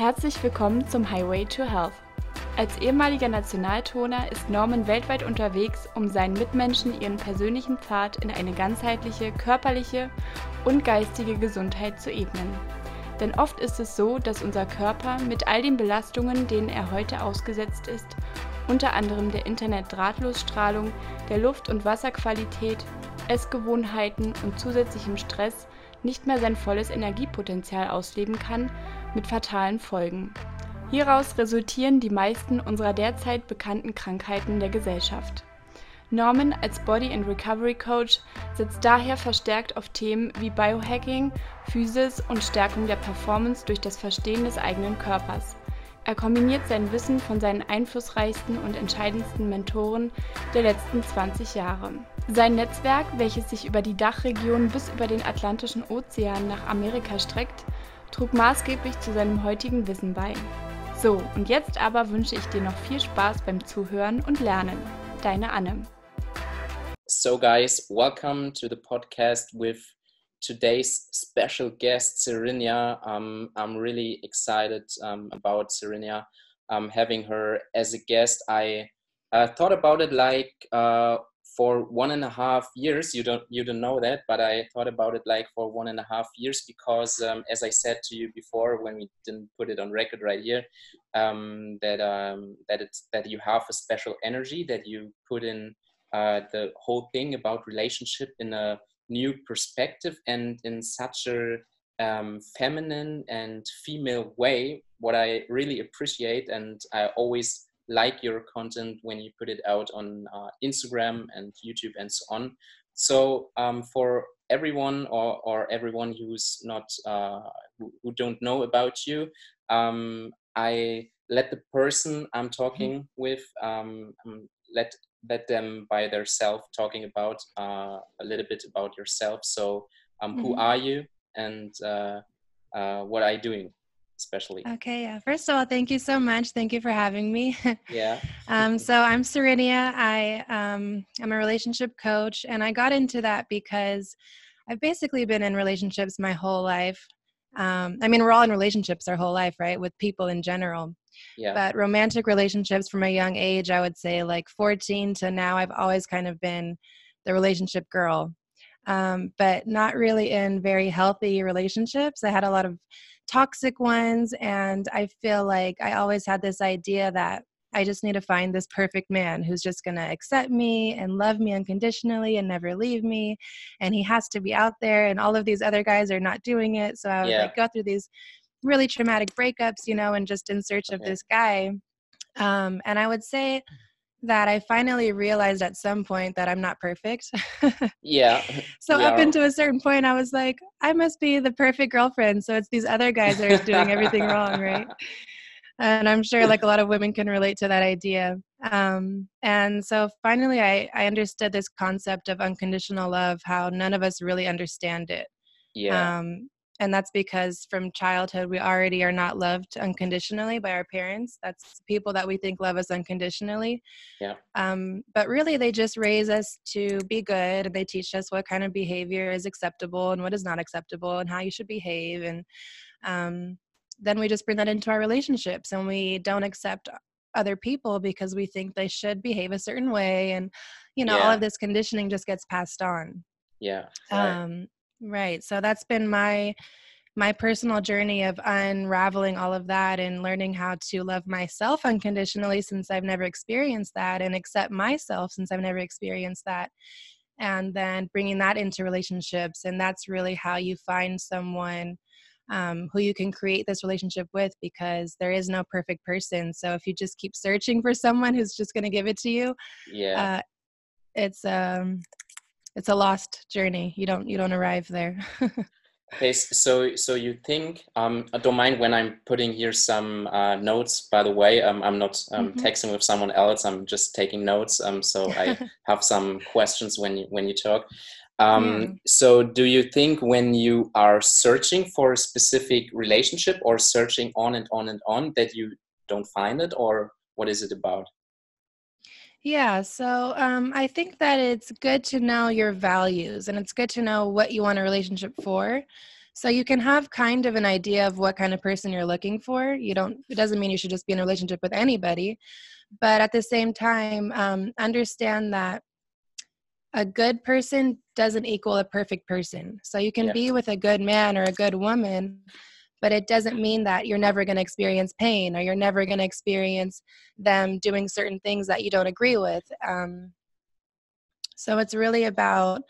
Herzlich willkommen zum Highway to Health. Als ehemaliger Nationaltoner ist Norman weltweit unterwegs, um seinen Mitmenschen ihren persönlichen Pfad in eine ganzheitliche körperliche und geistige Gesundheit zu ebnen. Denn oft ist es so, dass unser Körper mit all den Belastungen, denen er heute ausgesetzt ist, unter anderem der Internetdrahtlosstrahlung, der Luft- und Wasserqualität, Essgewohnheiten und zusätzlichem Stress nicht mehr sein volles Energiepotenzial ausleben kann, mit fatalen Folgen. Hieraus resultieren die meisten unserer derzeit bekannten Krankheiten der Gesellschaft. Norman als Body and Recovery Coach setzt daher verstärkt auf Themen wie Biohacking, Physis und Stärkung der Performance durch das Verstehen des eigenen Körpers. Er kombiniert sein Wissen von seinen einflussreichsten und entscheidendsten Mentoren der letzten 20 Jahre. Sein Netzwerk, welches sich über die Dachregion bis über den Atlantischen Ozean nach Amerika streckt, trug maßgeblich zu seinem heutigen Wissen bei. So, und jetzt aber wünsche ich dir noch viel Spaß beim Zuhören und Lernen. Deine Anne. So, guys, welcome to the podcast with today's special guest, Serenia. Um, I'm really excited um, about Serenia. Um, having her as a guest, I uh, thought about it like uh, for one and a half years you don't you don't know that but i thought about it like for one and a half years because um, as i said to you before when we didn't put it on record right here um, that um, that it's that you have a special energy that you put in uh, the whole thing about relationship in a new perspective and in such a um, feminine and female way. What i really appreciate and i always like your content when you put it out on uh, Instagram and YouTube and so on. So um, for everyone or, or everyone who's not uh, who, who, don't know about you, um, I let the person I'm talking mm-hmm. with um, um, let let them by themselves talking about uh, a little bit about yourself. So um, mm-hmm. who are you and uh, uh, what are you doing? Especially. Okay, yeah. First of all, thank you so much. Thank you for having me. Yeah. um, so I'm Serenia. I um, I'm a relationship coach, and I got into that because I've basically been in relationships my whole life. Um, I mean, we're all in relationships our whole life, right? With people in general. Yeah. But romantic relationships from a young age, I would say like 14 to now, I've always kind of been the relationship girl. Um, but not really in very healthy relationships. I had a lot of toxic ones. And I feel like I always had this idea that I just need to find this perfect man who's just going to accept me and love me unconditionally and never leave me. And he has to be out there, and all of these other guys are not doing it. So I would yeah. like go through these really traumatic breakups, you know, and just in search of this guy. Um, and I would say that I finally realized at some point that I'm not perfect. yeah. So up until a certain point, I was like, I must be the perfect girlfriend. So it's these other guys that are doing everything wrong, right? And I'm sure like a lot of women can relate to that idea. Um, and so finally, I, I understood this concept of unconditional love, how none of us really understand it. Yeah. Um, and that's because from childhood we already are not loved unconditionally by our parents. That's people that we think love us unconditionally. Yeah. Um, but really they just raise us to be good and they teach us what kind of behavior is acceptable and what is not acceptable and how you should behave and um, then we just bring that into our relationships and we don't accept other people because we think they should behave a certain way and you know yeah. all of this conditioning just gets passed on. Yeah. Right. um Right. So that's been my my personal journey of unraveling all of that and learning how to love myself unconditionally since I've never experienced that and accept myself since I've never experienced that. And then bringing that into relationships. And that's really how you find someone um, who you can create this relationship with because there is no perfect person. So if you just keep searching for someone who's just going to give it to you, yeah, uh, it's um, it's a lost journey. You don't you don't arrive there. okay, so so you think um, I don't mind when I'm putting here some uh, notes. By the way, um, I'm not um, mm-hmm. texting with someone else. I'm just taking notes. Um, so I have some questions when you when you talk. Um, mm. So, do you think when you are searching for a specific relationship or searching on and on and on that you don't find it, or what is it about? Yeah, so um, I think that it's good to know your values and it's good to know what you want a relationship for. So you can have kind of an idea of what kind of person you're looking for. You don't. It doesn't mean you should just be in a relationship with anybody, but at the same time, um, understand that a good person doesn't equal a perfect person. So you can yeah. be with a good man or a good woman, but it doesn't mean that you're never going to experience pain or you're never going to experience them doing certain things that you don't agree with. Um, so it's really about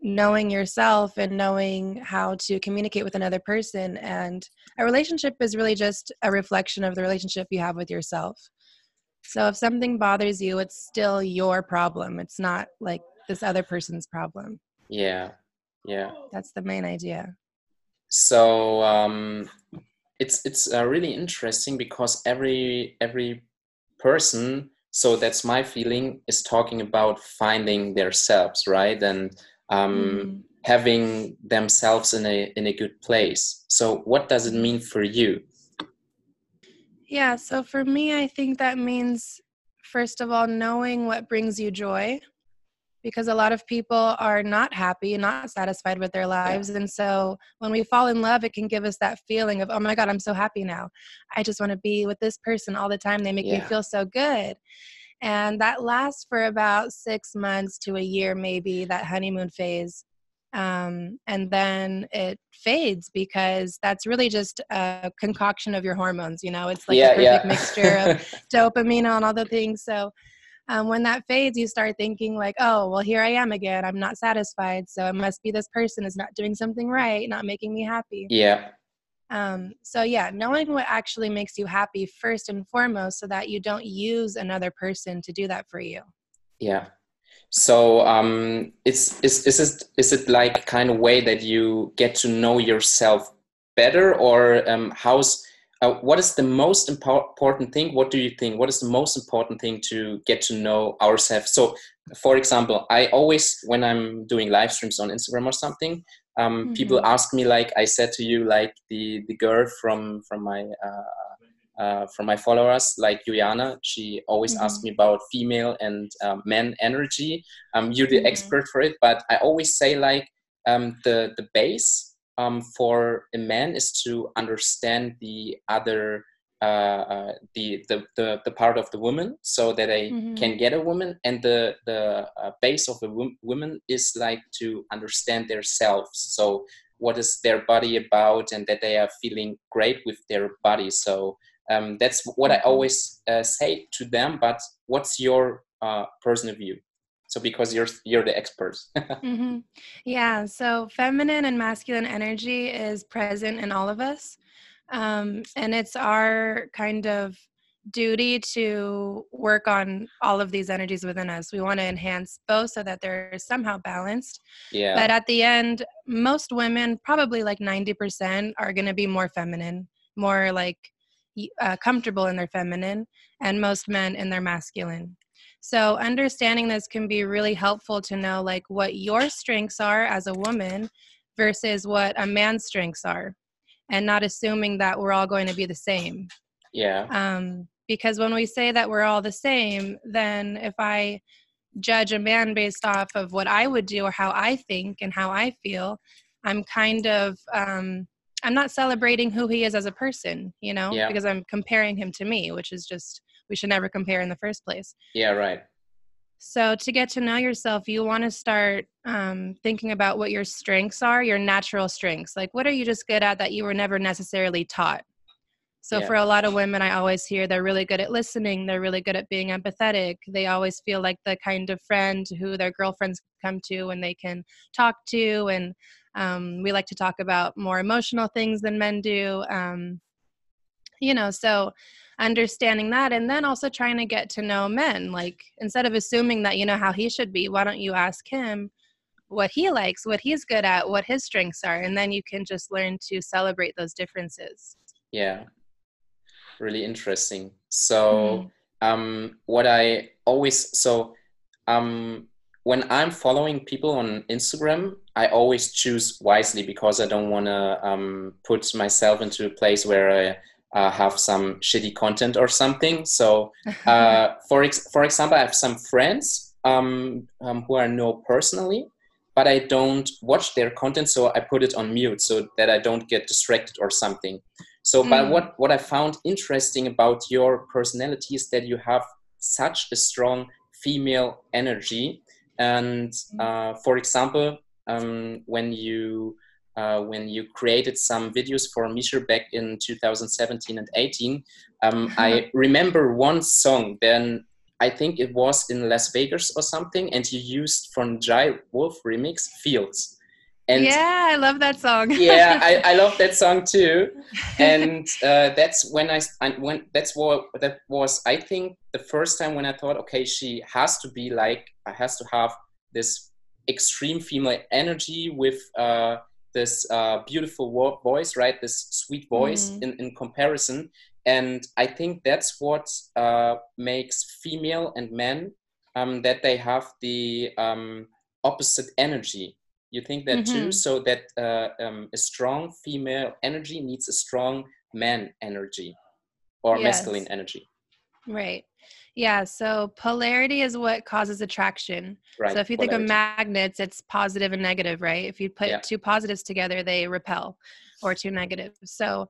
knowing yourself and knowing how to communicate with another person. And a relationship is really just a reflection of the relationship you have with yourself. So if something bothers you, it's still your problem. It's not like this other person's problem. Yeah. Yeah. That's the main idea. So um it's it's uh, really interesting because every every person so that's my feeling is talking about finding themselves right? And um, mm. having themselves in a in a good place. So what does it mean for you? Yeah so for me i think that means first of all knowing what brings you joy because a lot of people are not happy not satisfied with their lives. Yeah. and so when we fall in love it can give us that feeling of oh my god i'm so happy now. I just want to be with this person all the time. They make yeah. me feel so good. And that lasts for about six months to a year maybe that honeymoon phase. Um, and then it fades because that's really just a concoction of your hormones you know? It's like yeah, a perfect mixture of dopamine and all the things. So um, when that fades you start thinking like oh well here i am again. I'm not satisfied so it must be this person is not doing something right not making me happy. Yeah. Um, so yeah knowing what actually makes you happy first and foremost so that you don't use another person to do that for you. Yeah. So um, it's is, is it is it like kind of way that you get to know yourself better or um, how's uh, what is the most important thing what do you think what is the most important thing to get to know ourselves so for example i always when i'm doing live streams on instagram or something um, mm-hmm. people ask me like i said to you like the the girl from from my uh, uh, from my followers like Juliana, she always mm-hmm. asks me about female and um, men energy. Um, you're the mm-hmm. expert for it, but I always say like um, the the base um, for a man is to understand the other uh, uh, the, the, the the part of the woman so that they mm-hmm. can get a woman and the the uh, base of a wom- woman is like to understand their themselves so what is their body about and that they are feeling great with their body so um, that's what i mm-hmm. always uh, say to them but what's your uh, personal view so because you're you're the experts. Mm-hmm. yeah so feminine and masculine energy is present in all of us. Um, and it's our kind of duty to work on all of these energies within us. We want to enhance both so that they're somehow balanced. Yeah. But at the end most women probably like 90% are going to be more feminine more like uh, comfortable in their feminine and most men in their masculine so understanding this can be really helpful to know like what your strengths are as a woman versus what a man's strengths are and not assuming that we're all going to be the same. Yeah. Um because when we say that we're all the same, then if I judge a man based off of what I would do or how I think and how I feel, I'm kind of um I'm not celebrating who he is as a person, you know, yeah. because I'm comparing him to me, which is just we should never compare in the first place. Yeah, right. So, to get to know yourself, you want to start um, thinking about what your strengths are, your natural strengths. Like, what are you just good at that you were never necessarily taught? So, yeah. for a lot of women, I always hear they're really good at listening, they're really good at being empathetic. They always feel like the kind of friend who their girlfriends come to and they can talk to. And um, we like to talk about more emotional things than men do. Um, you know, so understanding that and then also trying to get to know men like instead of assuming that you know how he should be why don't you ask him what he likes what he's good at what his strengths are and then you can just learn to celebrate those differences. Yeah. Really interesting. So mm. um what i always so um when i'm following people on instagram i always choose wisely because i don't want to um, put myself into a place where i uh, have some shitty content or something. So, uh, for ex- for example, I have some friends um, um, who I know personally, but I don't watch their content, so I put it on mute so that I don't get distracted or something. So, mm. but what what I found interesting about your personality is that you have such a strong female energy, and mm. uh, for example, um, when you uh, when you created some videos for Misha back in 2017 and 18, um, I remember one song. Then I think it was in Las Vegas or something, and you used from Jai Wolf remix Fields. And yeah, I love that song. yeah, I, I love that song too, and uh, that's when I, I when that's what that was. I think the first time when I thought, okay, she has to be like, I has to have this extreme female energy with uh, this uh, beautiful voice, right? This sweet voice mm. in, in comparison. And I think that's what uh, makes female and men um, that they have the um, opposite energy. You think that mm-hmm. too? So that uh, um, a strong female energy needs a strong man energy or yes. masculine energy. Right. Yeah, so polarity is what causes attraction. Right. So if you polarity. think of magnets, it's positive and negative, right? If you put yeah. two positives together, they repel, or two negatives. So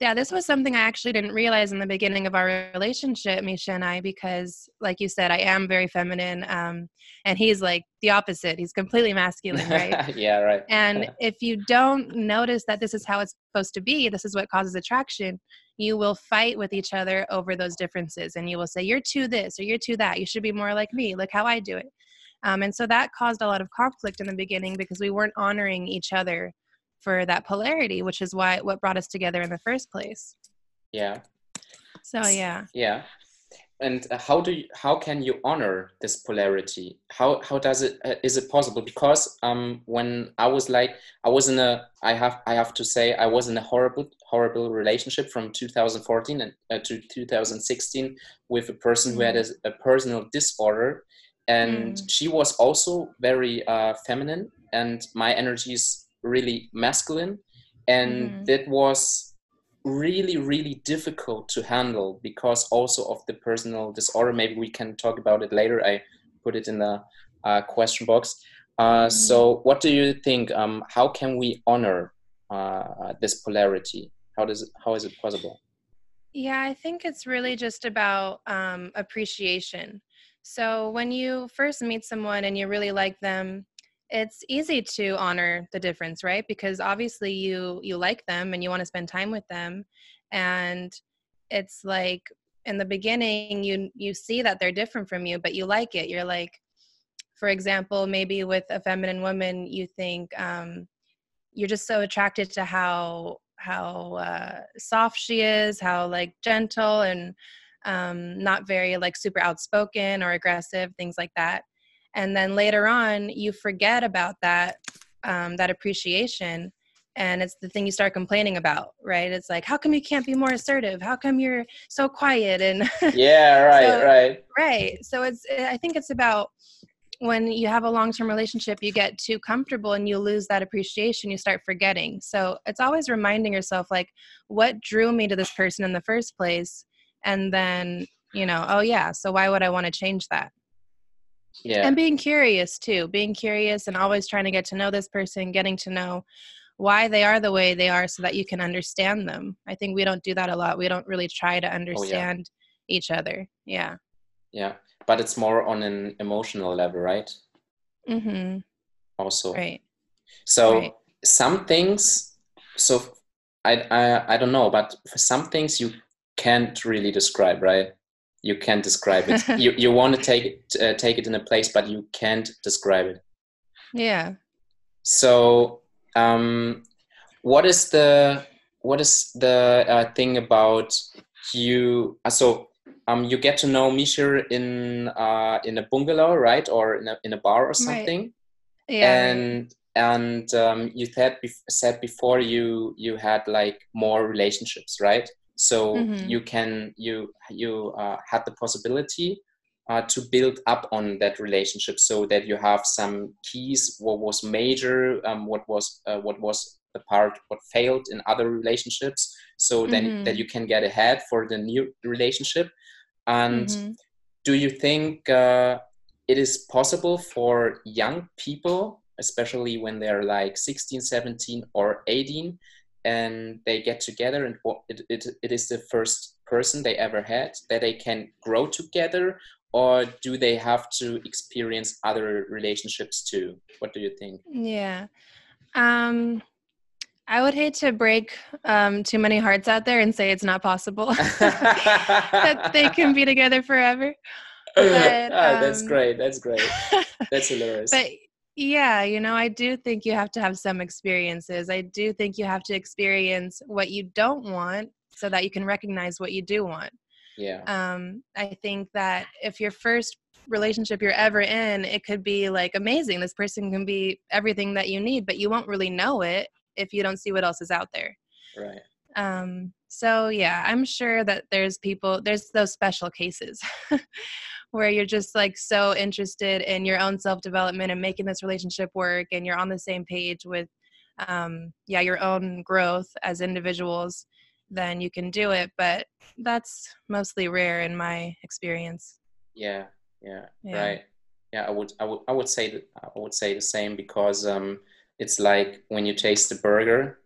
yeah, this was something I actually didn't realize in the beginning of our relationship, Misha and I, because, like you said, I am very feminine, um, and he's like the opposite. He's completely masculine, right? yeah, right. And if you don't notice that this is how it's supposed to be, this is what causes attraction, you will fight with each other over those differences, and you will say, "You're too this or you're too that. You should be more like me. Look how I do it." Um, and so that caused a lot of conflict in the beginning because we weren't honoring each other for that polarity, which is why what brought us together in the first place. Yeah. So yeah. Yeah. And uh, how do you, how can you honor this polarity? How how does it uh, is it possible? Because um when I was like I was in a I have I have to say I was in a horrible horrible relationship from 2014 and, uh, to 2016 with a person mm. who had mm. a, a, personal disorder and mm. she was also very uh, feminine and my energy is really masculine and mm-hmm. that was really really difficult to handle because also of the personal disorder. Maybe we can talk about it later. I put it in the uh, question box. Uh, mm-hmm. so what do you think um, how can we honor uh, this polarity? How does it, how is it possible? Yeah i think it's really just about um, appreciation. So when you first meet someone and you really like them it's easy to honor the difference right? Because obviously you you like them and you want to spend time with them and it's like in the beginning you you see that they're different from you but you like it. You're like for example maybe with a feminine woman you think um you're just so attracted to how how uh, soft she is how like gentle and um not very like super outspoken or aggressive things like that and then later on you forget about that um, that appreciation and it's the thing you start complaining about right? It's like how come you can't be more assertive? How come you're so quiet? And yeah right so, right right. so it's i think it's about when you have a long-term relationship you get too comfortable and you lose that appreciation you start forgetting. So it's always reminding yourself like what drew me to this person in the first place? And then you know oh yeah so why would i want to change that yeah. And being curious too being curious and always trying to get to know this person getting to know why they are the way they are so that you can understand them. I think we don't do that a lot. We don't really try to understand oh, yeah. each other. Yeah. Yeah. But it's more on an emotional level right? Mm-hmm. Also. Right. So right. some things so I, I i don't know but for some things you can't really describe right you can't describe it. You, you want to take it uh, take it in a place but you can't describe it. Yeah. So um what is the what is the uh, thing about you uh, so um you get to know Misha in uh in a bungalow right? Or in a, in a bar or something? Right. yeah. And and um, you said said before you you had like more relationships right so mm-hmm. you can you you uh, had the possibility uh, to build up on that relationship so that you have some keys what was major um, what was uh, what was the part what failed in other relationships so then mm-hmm. that you can get ahead for the new relationship and mm-hmm. do you think uh, it is possible for young people especially when they're like 16 17 or 18 and they get together and it, it, it is the first person they ever had that they can grow together or do they have to experience other relationships too what do you think yeah um I would hate to break um, too many hearts out there and say it's not possible that they can be together forever. But, um, that's great. That's great. That's hilarious. But yeah, you know, I do think you have to have some experiences. I do think you have to experience what you don't want so that you can recognize what you do want. Yeah. Um, I think that if your first relationship you're ever in, it could be like amazing. This person can be everything that you need, but you won't really know it if you don't see what else is out there. Right. Um, so yeah, I'm sure that there's people, there's those special cases where you're just like so interested in your own self development and making this relationship work, and you're on the same page with, um, yeah, your own growth as individuals. Then you can do it, but that's mostly rare in my experience. Yeah, yeah, yeah. right. Yeah, I would, I would, I would say that I would say the same because um, it's like when you taste a burger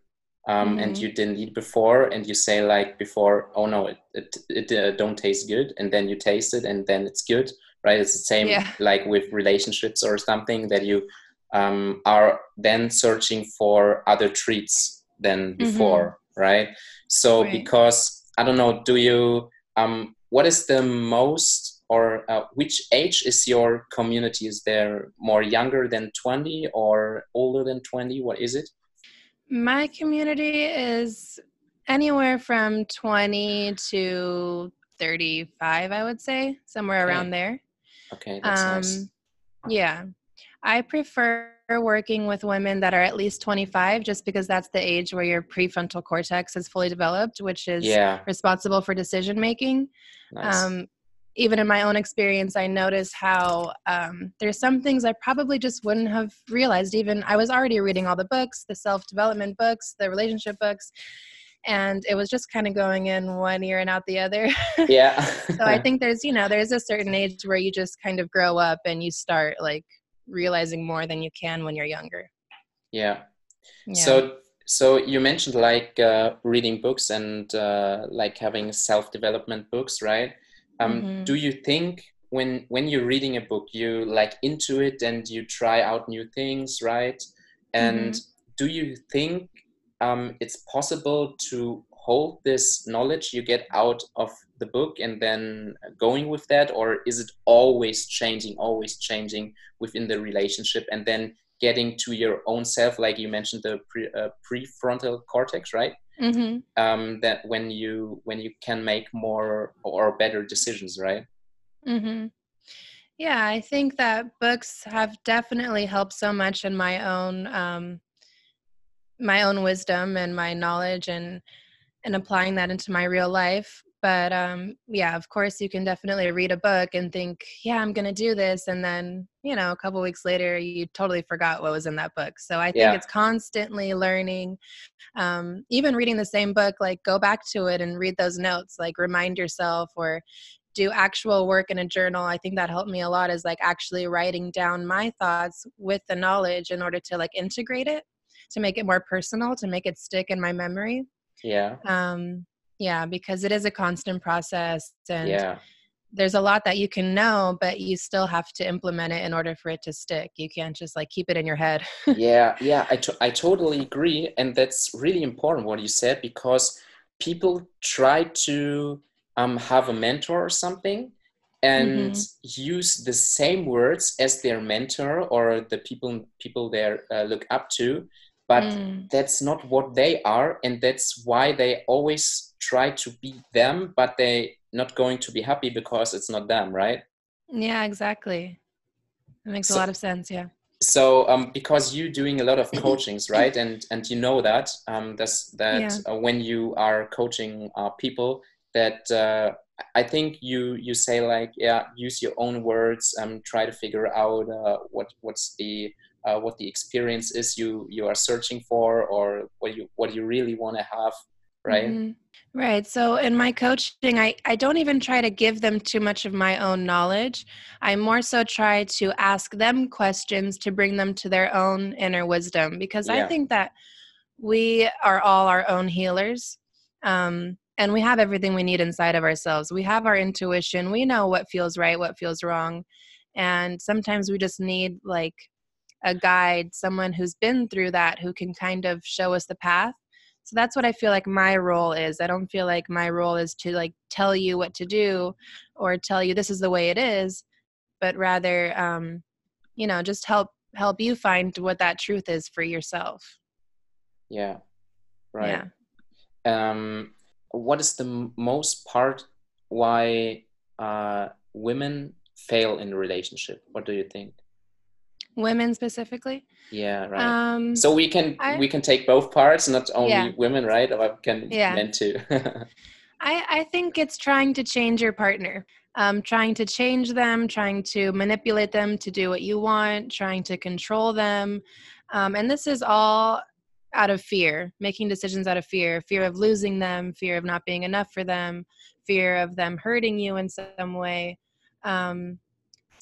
um, mm-hmm. and you didn't eat before and you say like before oh no it, it, it uh, don't taste good and then you taste it and then it's good right it's the same yeah. like with relationships or something that you um, are then searching for other treats than mm-hmm. before mm-hmm. right so right. because i don't know do you um, what is the most or uh, which age is your community is there more younger than 20 or older than 20 what is it my community is anywhere from 20 to 35 i would say somewhere okay. around there okay that's um, nice. yeah i prefer working with women that are at least 25 just because that's the age where your prefrontal cortex is fully developed which is yeah. responsible for decision making nice. um, even in my own experience, I notice how um, there's some things I probably just wouldn't have realized. Even I was already reading all the books, the self development books, the relationship books, and it was just kind of going in one ear and out the other. Yeah. so I think there's, you know, there's a certain age where you just kind of grow up and you start like realizing more than you can when you're younger. Yeah. yeah. So so you mentioned like uh, reading books and uh, like having self development books, right? Um, mm-hmm. do you think when when you're reading a book you like into it and you try out new things right and mm-hmm. do you think um, it's possible to hold this knowledge you get out of the book and then going with that or is it always changing always changing within the relationship and then getting to your own self like you mentioned the pre, uh, prefrontal cortex right mm-hmm. um, that when you when you can make more or better decisions right mm-hmm. yeah i think that books have definitely helped so much in my own um, my own wisdom and my knowledge and and applying that into my real life but um, yeah of course you can definitely read a book and think yeah i'm going to do this and then you know a couple weeks later you totally forgot what was in that book. So i think yeah. it's constantly learning um, even reading the same book like go back to it and read those notes like remind yourself or do actual work in a journal. I think that helped me a lot is like actually writing down my thoughts with the knowledge in order to like integrate it to make it more personal to make it stick in my memory. Yeah. Um yeah because it is a constant process and yeah there's a lot that you can know but you still have to implement it in order for it to stick you can't just like keep it in your head yeah yeah I, to- I totally agree and that's really important what you said because people try to um, have a mentor or something and mm-hmm. use the same words as their mentor or the people people they uh, look up to but mm. that's not what they are and that's why they always try to be them but they not going to be happy because it's not them right? Yeah exactly. That makes so, a lot of sense yeah. So um, because you're doing a lot of coachings right? And and you know that um, that's that yeah. uh, when you are coaching uh, people that uh, i think you you say like yeah use your own words and um, try to figure out uh, what what's the uh, what the experience is you you are searching for or what you what you really want to have right? Mhm. Right. So in my coaching, I, I don't even try to give them too much of my own knowledge. I more so try to ask them questions to bring them to their own inner wisdom because Yeah. I think that we are all our own healers. Um, and we have everything we need inside of ourselves. We have our intuition. We know what feels right, what feels wrong. And sometimes we just need like a guide, someone who's been through that who can kind of show us the path. So that's what I feel like my role is. I don't feel like my role is to like tell you what to do or tell you this is the way it is, but rather um you know, just help help you find what that truth is for yourself. yeah right Yeah. um what is the most part why uh women fail in relationship what do you think Women specifically. yeah right Um so we can I- we can take both parts not only Yeah. women right or can Yeah. men too I, I think it's trying to change your partner, um, trying to change them, trying to manipulate them to do what you want, trying to control them. Um, and this is all out of fear, making decisions out of fear fear of losing them, fear of not being enough for them, fear of them hurting you in some way. Um,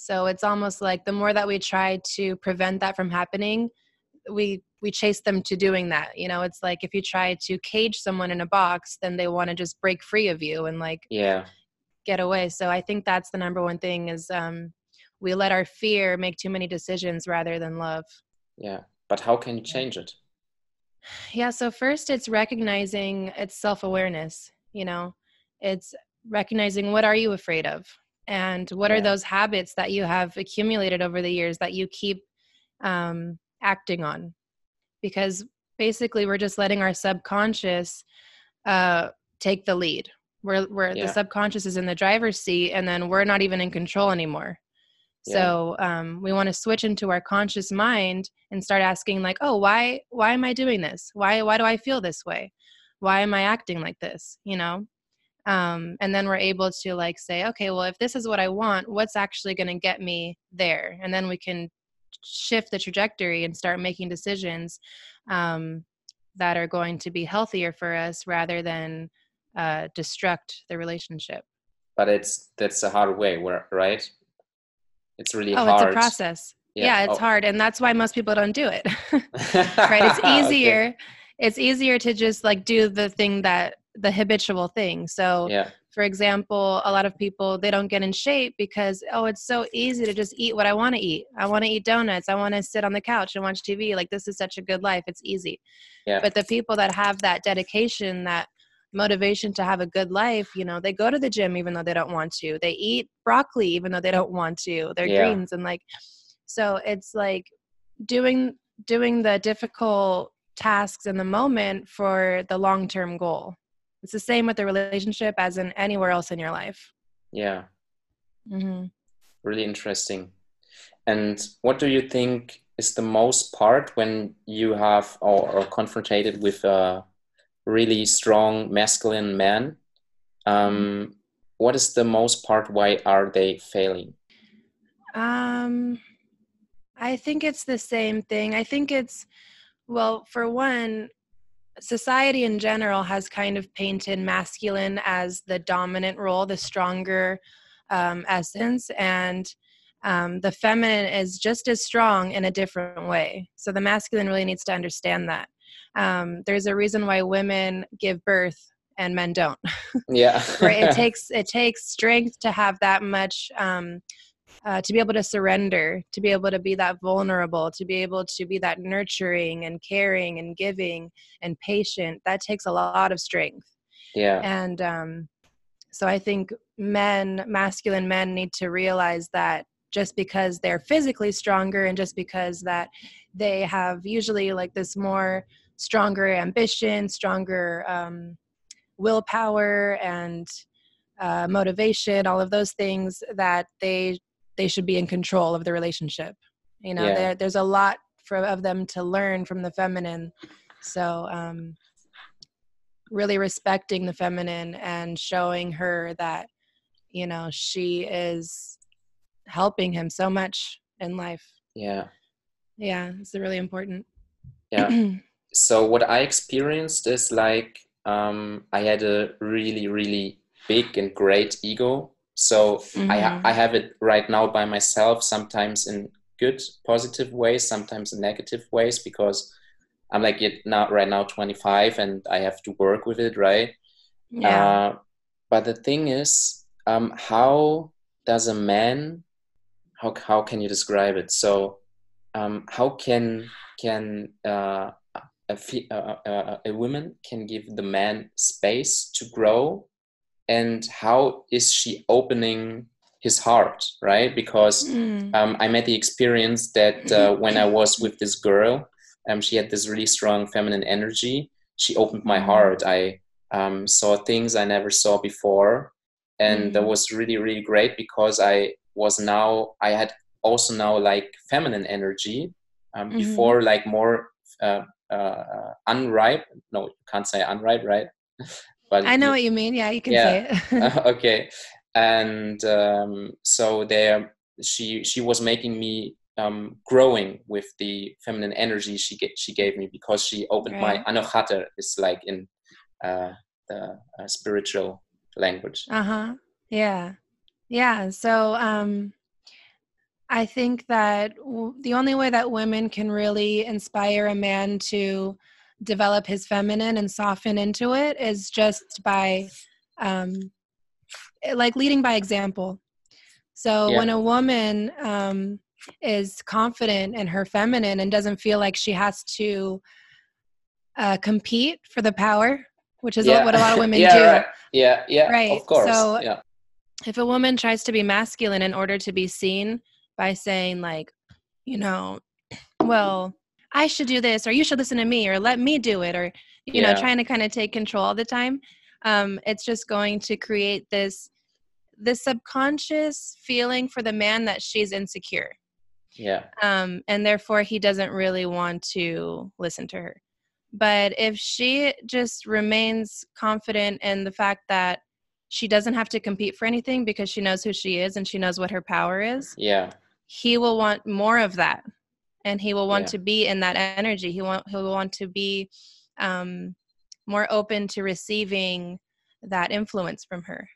so it's almost like the more that we try to prevent that from happening, we we chase them to doing that you know? It's like if you try to cage someone in a box then they want to just break free of you and like yeah. get away. So i think that's the number one thing is um we let our fear make too many decisions rather than love. Yeah. But how can you change it? Yeah so first it's recognizing it's self-awareness you know? It's recognizing what are you afraid of and what are those habits that you have accumulated over the years that you keep um, acting on? Because basically we're just letting our subconscious uh, take the lead. Where where Yeah. the subconscious is in the driver's seat and then we're not even in control anymore. So um, we want to switch into our conscious mind and start asking like oh why why am i doing this? Why why do i feel this way? Why am i acting like this? You know um, and then we're able to like say okay well if this is what i want what's actually going to get me there? And then we can shift the trajectory and start making decisions um, that are going to be healthier for us rather than uh, destruct the relationship. But it's that's a hard way where right? It's really oh hard it's a process. Yeah, it's oh. hard and that's why most people don't do it. Right it's Okay. easier it's easier to just like do the thing that the habitual thing. So yeah. for example a lot of people they don't get in shape because oh it's so easy to just eat what i want to eat. I want to eat donuts. I want to sit on the couch and watch tv like this is such a good life. It's easy. Yeah. But the people that have that dedication that motivation to have a good life you know they go to the gym even though they don't want to. They eat broccoli even though they don't want to. They're Yeah. greens and like so it's like doing doing the difficult tasks in the moment for the long-term goal it's the same with the relationship as in anywhere else in your life. Yeah. Mm-hmm. really interesting. And what do you think is the most part when you have or, or confronted with a really strong masculine man? Um, what is the most part? Why are they failing? Um, I think it's the same thing. I think it's, well, for one, society in general has kind of painted masculine as the dominant role, the stronger um, essence, and um, the feminine is just as strong in a different way. So the masculine really needs to understand that. Um, there's a reason why women give birth and men don't yeah right it takes it takes strength to have that much um uh, to be able to surrender to be able to be that vulnerable to be able to be that nurturing and caring and giving and patient that takes a lot of strength. Yeah. And um so i think men masculine men need to realize that just because they're physically stronger and just because that they have usually like this more stronger ambition stronger um willpower and uh, motivation all of those things that they they should be in control of the relationship you know Yeah. there, there's a lot for, of them to learn from the feminine. So um really respecting the feminine and showing her that you know she is helping him so much in life. Yeah. Yeah it's really important. Yeah. So what i experienced is like um, I had a really, really big and great ego. So mm-hmm. I, I have it right now by myself, sometimes in good, positive ways, sometimes in negative ways, because I'm like it now, right now, 25, and I have to work with it, right? Yeah. Uh, but the thing is, um, how does a man, how, how can you describe it? So, um, how can can uh, a, a, a woman can give the man space to grow and how is she opening his heart right because mm. um, i met the experience that uh, when i was with this girl um, she had this really strong feminine energy she opened my mm. heart i um, saw things i never saw before and mm. that was really really great because i was now i had also now like feminine energy um, mm-hmm. before like more uh, uh, unripe. No, you can't say unripe, right? But I know what you mean. Yeah, you can yeah. say it. okay, and um, so there, she she was making me um, growing with the feminine energy she get, she gave me because she opened right. my anahata is like in uh, the uh, spiritual language. Uh huh. Yeah, yeah. So um, I think that w- the only way that women can really inspire a man to develop his feminine and soften into it is just by um, like leading by example. So yeah. when a woman um, is confident in her feminine and doesn't feel like she has to uh, compete for the power, which is yeah. what a lot of women yeah, do. Right. Yeah, yeah, right. Of course. So yeah. if a woman tries to be masculine in order to be seen, by saying like you know well i should do this or you should listen to me or let me do it or you yeah. know trying to kind of take control all the time um, it's just going to create this this subconscious feeling for the man that she's insecure. Yeah. Um, and therefore he doesn't really want to listen to her. But if she just remains confident in the fact that she doesn't have to compete for anything because she knows who she is and she knows what her power is yeah. he will want more of that and he will want yeah. to be in that energy. He want he will want to be um more open to receiving that influence from her.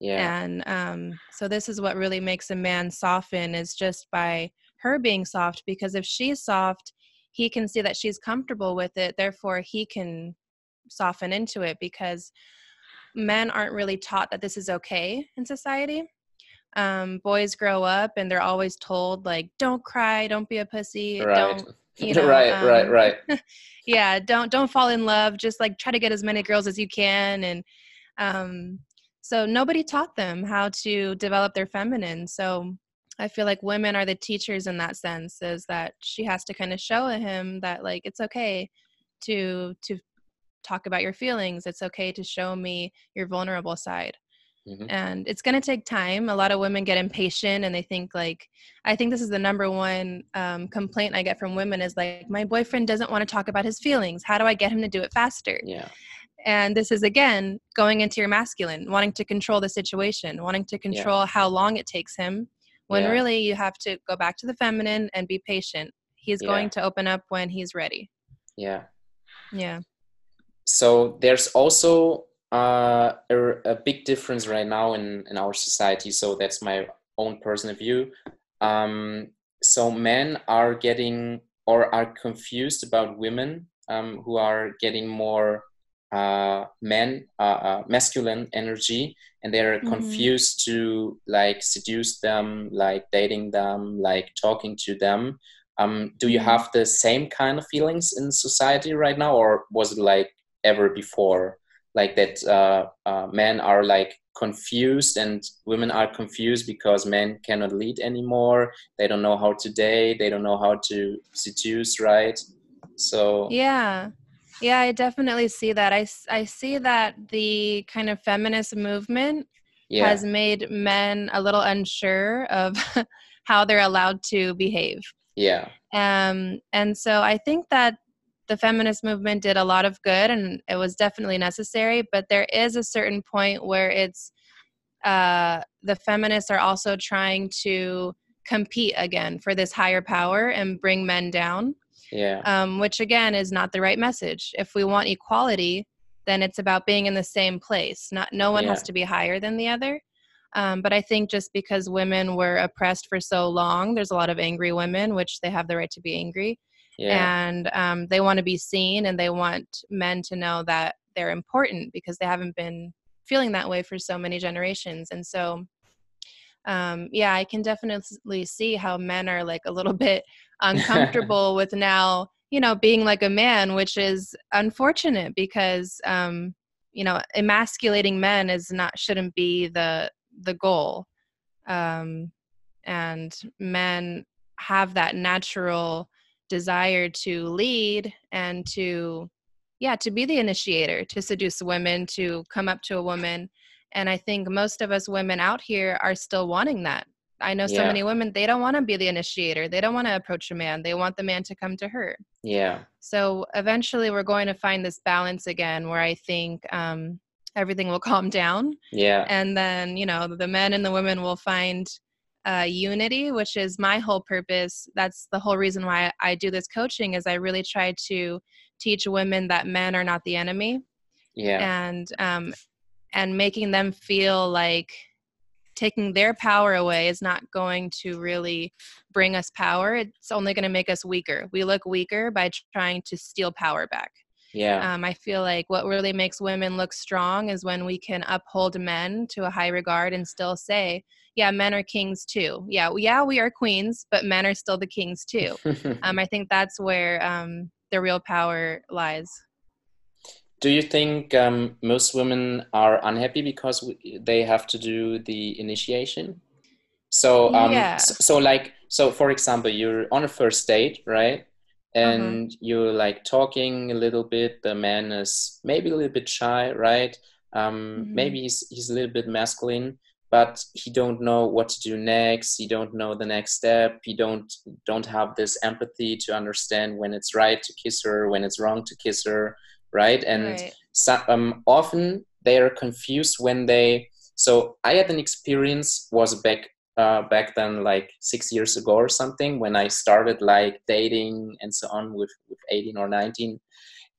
Yeah. And um so this is what really makes a man soften is just by her being soft because if she's soft he can see that she's comfortable with it. Therefore he can soften into it because men aren't really taught that this is okay in society um, boys grow up and they're always told like don't cry don't be a pussy right. don't you know, right um, right right yeah don't don't fall in love just like try to get as many girls as you can and um, so nobody taught them how to develop their feminine so i feel like women are the teachers in that sense is that she has to kind of show him that like it's okay to to talk about your feelings it's okay to show me your vulnerable side Mm-hmm. And it's going to take time. A lot of women get impatient and they think, like, I think this is the number one um, complaint I get from women is like, my boyfriend doesn't want to talk about his feelings. How do I get him to do it faster? Yeah. And this is again going into your masculine, wanting to control the situation, wanting to control yeah. how long it takes him, when yeah. really you have to go back to the feminine and be patient. He's yeah. going to open up when he's ready. Yeah. Yeah. So there's also uh, a, a, big difference right now in, in our society. So that's my own personal view. Um, so men are getting or are confused about women um, who are getting more uh, men, uh, uh, masculine energy, and they're mm-hmm. confused to like seduce them, like dating them, like talking to them. Um, do you mm-hmm. have the same kind of feelings in society right now, or was it like ever before? Like that uh, uh, men are like confused and women are confused because men cannot lead anymore. They don't know how to date. They don't know how to seduce right? So yeah. Yeah i definitely see that. I, I see that the kind of feminist movement yeah. has made men a little unsure of how they're allowed to behave. Yeah. Um and so i think that the feminist movement did a lot of good and it was definitely necessary but there is a certain point where it's uh, the feminists are also trying to compete again for this higher power and bring men down yeah um, which again is not the right message if we want equality then it's about being in the same place. Not no one yeah. has to be higher than the other. Um, but I think just because women were oppressed for so long, there's a lot of angry women, which they have the right to be angry. Yeah. And um, they want to be seen and they want men to know that they're important because they haven't been feeling that way for so many generations. And so, um, yeah, I can definitely see how men are like a little bit uncomfortable with now, you know, being like a man, which is unfortunate because, um, you know, emasculating men is not shouldn't be the the goal. Um, and men have that natural desire to lead and to yeah to be the initiator to seduce women to come up to a woman. And i think most of us women out here are still wanting that. I know so yeah. many women they don't want to be the initiator. They don't want to approach a man. They want the man to come to her. Yeah. So eventually we're going to find this balance again where i think um, everything will calm down. Yeah. And then you know the men and the women will find uh, unity, which is my whole purpose. That's the whole reason why I do this coaching is I really try to teach women that men are not the enemy. Yeah. And um, and making them feel like taking their power away is not going to really bring us power. It's only going to make us weaker. We look weaker by trying to steal power back. Yeah. Um, I feel like what really makes women look strong is when we can uphold men to a high regard and still say, yeah, men are kings too. Yeah, yeah, we are queens, but men are still the kings too. um, I think that's where um, the real power lies. Do you think um, most women are unhappy because they have to do the initiation? So, um, yeah. so, so, like, so for example, you're on a first date, right? And uh-huh. you're like talking a little bit. The man is maybe a little bit shy, right? Um, mm-hmm. Maybe he's he's a little bit masculine but he don't know what to do next he don't know the next step he don't don't have this empathy to understand when it's right to kiss her when it's wrong to kiss her right and right. So, um, often they are confused when they so i had an experience was back uh, back then like six years ago or something when i started like dating and so on with, with 18 or 19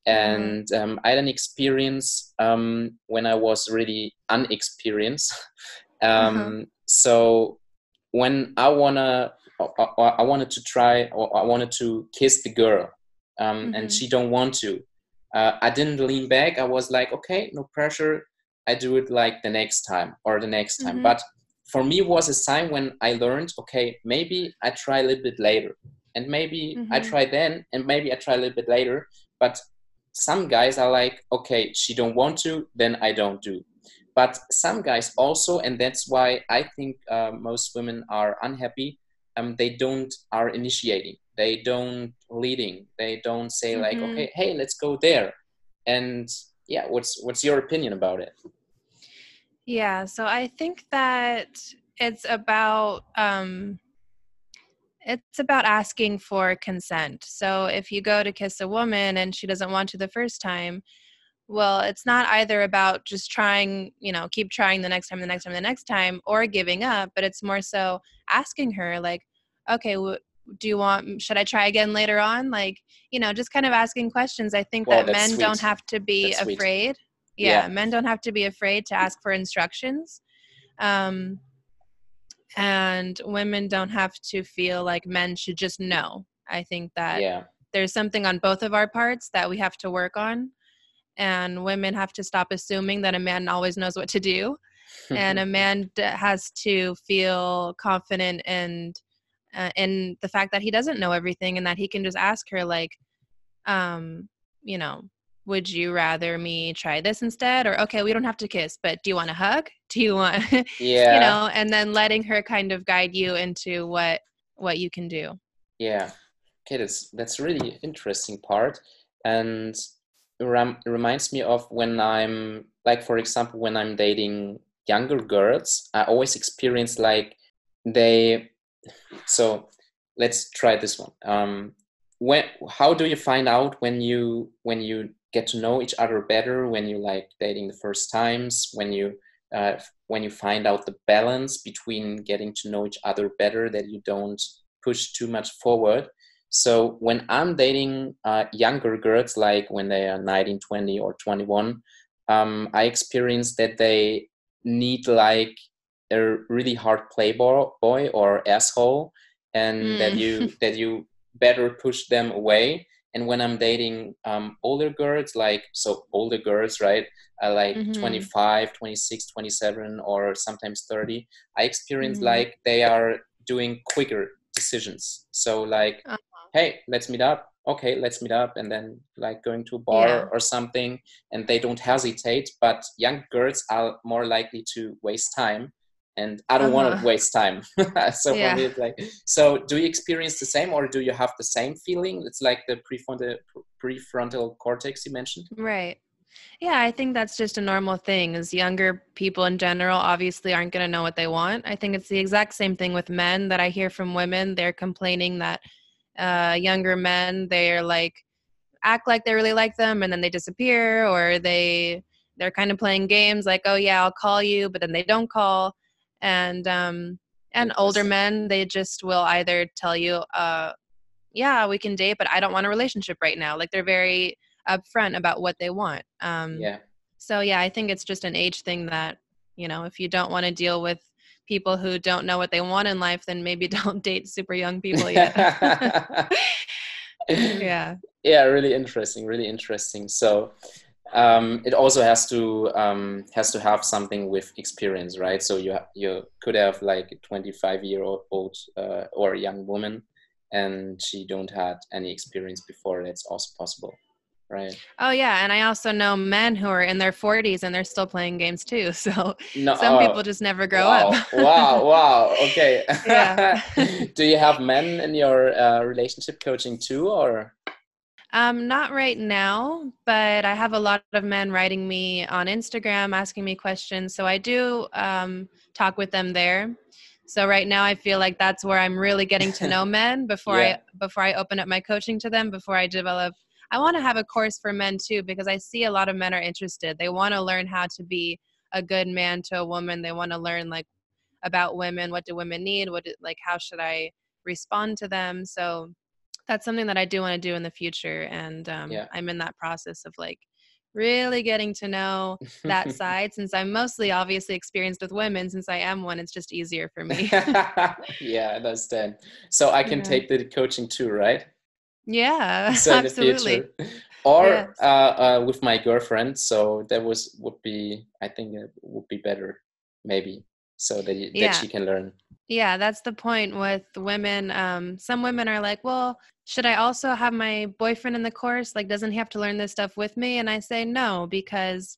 Mm-hmm. and um, i had an experience um, when i was really unexperienced um, uh-huh. So when I wanna, I, I, wanted to try, or I wanted to kiss the girl, um, mm-hmm. and she don't want to. Uh, I didn't lean back. I was like, okay, no pressure. I do it like the next time or the next time. Mm-hmm. But for me, was a sign when I learned, okay, maybe I try a little bit later, and maybe mm-hmm. I try then, and maybe I try a little bit later. But some guys are like, okay, she don't want to, then I don't do but some guys also and that's why i think uh, most women are unhappy um, they don't are initiating they don't leading they don't say mm-hmm. like okay hey let's go there and yeah what's what's your opinion about it yeah so i think that it's about um it's about asking for consent. So if you go to kiss a woman and she doesn't want to the first time well it's not either about just trying you know keep trying the next time the next time the next time or giving up but it's more so asking her like okay w- do you want should i try again later on? Like you know just kind of asking questions. I think well, that men sweet. don't have to be that's afraid yeah, yeah, men don't have to be afraid to ask for instructions um and women don't have to feel like men should just know i think that yeah. there's something on both of our parts that we have to work on and women have to stop assuming that a man always knows what to do and a man has to feel confident and uh, in the fact that he doesn't know everything and that he can just ask her like um you know would you rather me try this instead? Or okay we don't have to kiss but do you want a hug? Do you want yeah. you know? And then letting her kind of guide you into what what you can do. Yeah. Okay that's that's really interesting part. And rem- reminds me of when I'm like, for example, when I'm dating younger girls, I always experience like they. So let's try this one. Um, when how do you find out when you when you get to know each other better when you like dating the first times when you uh, when you find out the balance between getting to know each other better that you don't push too much forward So when I'm dating uh, younger girls, like when they are 19, 20, or 21, um, I experience that they need like a really hard playboy or asshole, and mm. that you that you better push them away. And when I'm dating um, older girls, like so older girls, right, uh, like mm-hmm. 25, 26, 27, or sometimes 30, I experience mm-hmm. like they are doing quicker decisions. So like, uh-huh. hey, let's meet up okay let's meet up and then like going to a bar yeah. or something and they don't hesitate but young girls are more likely to waste time and i don't uh-huh. want to waste time so yeah. for me it's like so do you experience the same or do you have the same feeling it's like the prefrontal prefrontal cortex you mentioned right yeah, I think that's just a normal thing. As younger people in general obviously aren't going to know what they want. I think it's the exact same thing with men that I hear from women. They're complaining that uh, younger men they're like act like they really like them and then they disappear or they they're kind of playing games like oh yeah i'll call you but then they don't call and um and older men they just will either tell you uh yeah we can date but i don't want a relationship right now like they're very upfront about what they want um yeah so yeah i think it's just an age thing that you know if you don't want to deal with people who don't know what they want in life, then maybe don't date super young people yet. yeah. Yeah, really interesting. Really interesting. So um, it also has to um, has to have something with experience, right? So you you could have like a 25 year old uh, or a young woman, and she don't had any experience before. That's also possible. Right. Oh yeah, and I also know men who are in their 40s and they're still playing games too. So no, some people just never grow wow, up. wow, wow. Okay. Yeah. Do you have men in your uh, relationship coaching too, or? Um, not right now, but I have a lot of men writing me on Instagram asking me questions. So I do um, talk with them there. So right now I feel like that's where I'm really getting to know men before yeah. I before I open up my coaching to them, before I develop I want to have a course for men too because I see a lot of men are interested. They want to learn how to be a good man to a woman. They want to learn like about women. What do women need? What do, like how should I respond to them? So that's something that I do want to do in the future, and um, yeah. I'm in that process of like really getting to know that side since i'm mostly obviously experienced with women since i am one it's just easier for me yeah i understand so i can yeah. take the coaching too right yeah so absolutely or yes. uh, uh, with my girlfriend so that was would be i think it would be better maybe so that, you, yeah. that she can learn yeah that's the point with women um, some women are like well should i also have my boyfriend in the course like doesn't he have to learn this stuff with me and i say no because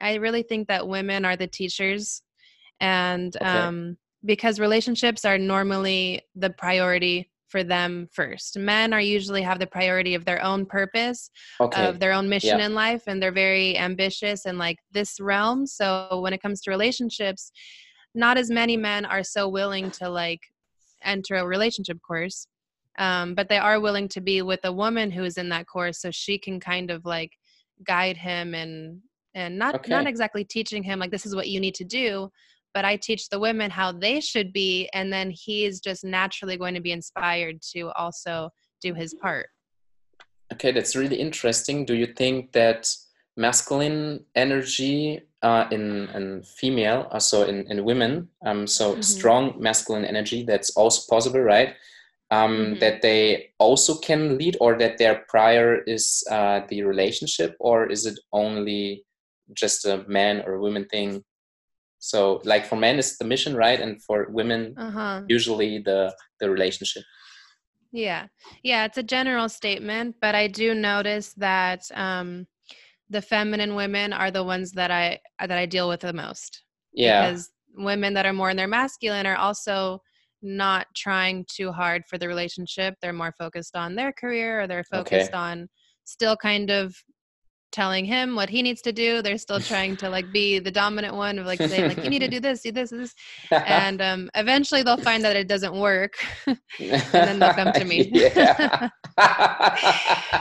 i really think that women are the teachers and okay. um, because relationships are normally the priority for them first. Men are usually have the priority of their own purpose, okay. of their own mission yeah. in life, and they're very ambitious in like this realm. So when it comes to relationships, not as many men are so willing to like enter a relationship course. Um, but they are willing to be with a woman who is in that course so she can kind of like guide him and and not okay. not exactly teaching him like this is what you need to do but I teach the women how they should be, and then he's just naturally going to be inspired to also do his part. Okay, that's really interesting. Do you think that masculine energy uh, in, in female, also uh, in, in women, um, so mm-hmm. strong masculine energy, that's also possible, right? Um, mm-hmm. That they also can lead, or that their prior is uh, the relationship, or is it only just a man or woman thing? so like for men it's the mission right and for women uh-huh. usually the the relationship yeah yeah it's a general statement but i do notice that um the feminine women are the ones that i that i deal with the most yeah because women that are more in their masculine are also not trying too hard for the relationship they're more focused on their career or they're focused okay. on still kind of telling him what he needs to do. They're still trying to like be the dominant one of like saying like you need to do this, do this, this, and um, eventually they'll find that it doesn't work, and then they'll come to me. yeah.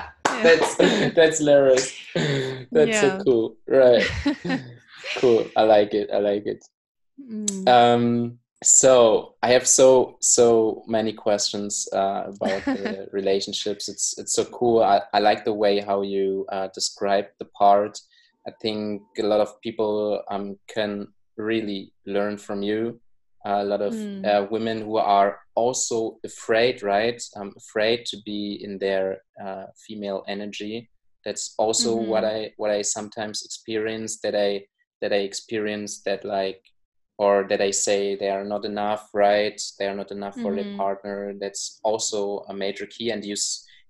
That's that's hilarious. That's yeah. so cool. Right. cool. I like it. I like it. Mm. Um, so I have so so many questions uh, about the relationships. It's it's so cool. I, I like the way how you uh, describe the part. I think a lot of people um, can really learn from you. A lot of mm. uh, women who are also afraid, right? Um, afraid to be in their uh, female energy. That's also mm-hmm. what I what I sometimes experience. That I that I experience that like or that I say they are not enough, right? They are not enough mm-hmm. for their mm-hmm. partner. That's also a major key. And you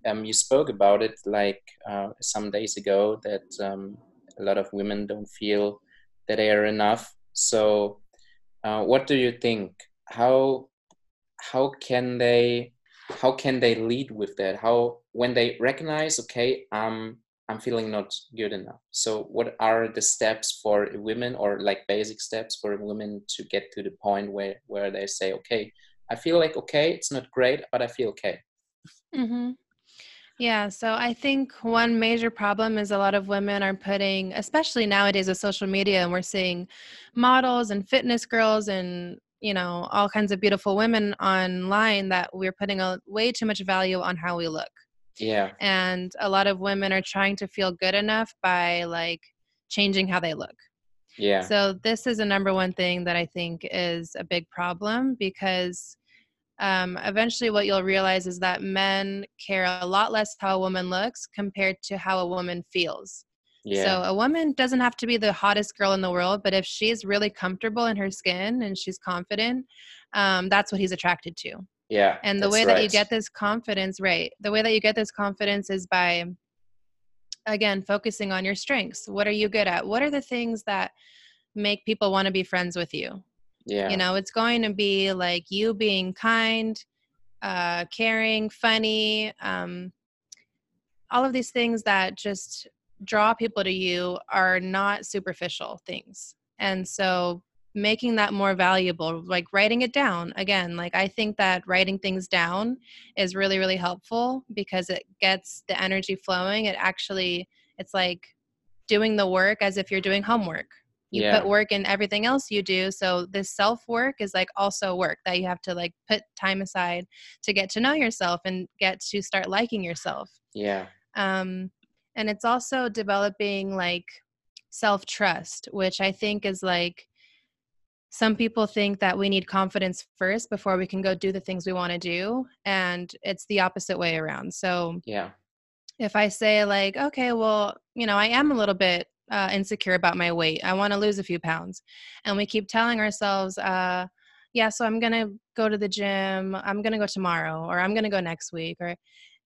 um, you spoke about it like uh, some days ago that um, a lot of women don't feel that they are enough. So, uh, what do you think? How how can they how can they lead with that? How when they recognize, okay, i'm I'm feeling not good enough. So, what are the steps for women, or like basic steps for women to get to the point where where they say, okay, I feel like okay, it's not great, but I feel okay. Mm-hmm. Yeah, so I think one major problem is a lot of women are putting, especially nowadays with social media, and we're seeing models and fitness girls and you know all kinds of beautiful women online that we're putting a way too much value on how we look yeah. And a lot of women are trying to feel good enough by like changing how they look. Yeah. So this is a number one thing that I think is a big problem because um, eventually what you'll realize is that men care a lot less how a woman looks compared to how a woman feels. Yeah. So a woman doesn't have to be the hottest girl in the world, but if she's really comfortable in her skin and she's confident, um, that's what he's attracted to. Yeah. And the way right. that you get this confidence, right? The way that you get this confidence is by, again, focusing on your strengths. What are you good at? What are the things that make people want to be friends with you? Yeah. You know, it's going to be like you being kind, uh, caring, funny, um, all of these things that just draw people to you are not superficial things. And so making that more valuable like writing it down again like i think that writing things down is really really helpful because it gets the energy flowing it actually it's like doing the work as if you're doing homework you yeah. put work in everything else you do so this self work is like also work that you have to like put time aside to get to know yourself and get to start liking yourself. Yeah. Um and it's also developing like self trust which i think is like some people think that we need confidence first before we can go do the things we want to do and it's the opposite way around. So yeah. if i say like okay well you know i am a little bit uh, insecure about my weight i want to lose a few pounds and we keep telling ourselves uh, yeah so i'm gonna go to the gym i'm gonna go tomorrow or i'm gonna go next week or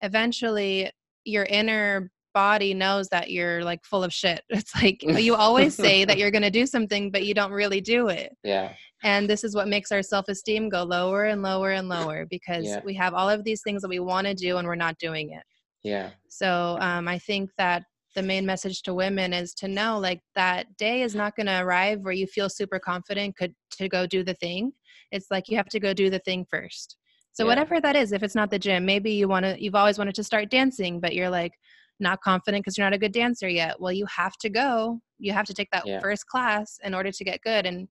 eventually your inner body knows that you're like full of shit. It's like you always say that you're going to do something, but you don't really do it. Yeah. And this is what makes our self esteem go lower and lower and lower because yeah. we have all of these things that we want to do and we're not doing it. Yeah. So um, I think that the main message to women is to know like that day is not going to arrive where you feel super confident could to go do the thing. It's like you have to go do the thing first. So yeah. whatever that is, if it's not the gym, maybe you want to you've always wanted to start dancing, but you're like, not confident because you're not a good dancer yet. Well, you have to go. You have to take that yeah. first class in order to get good. And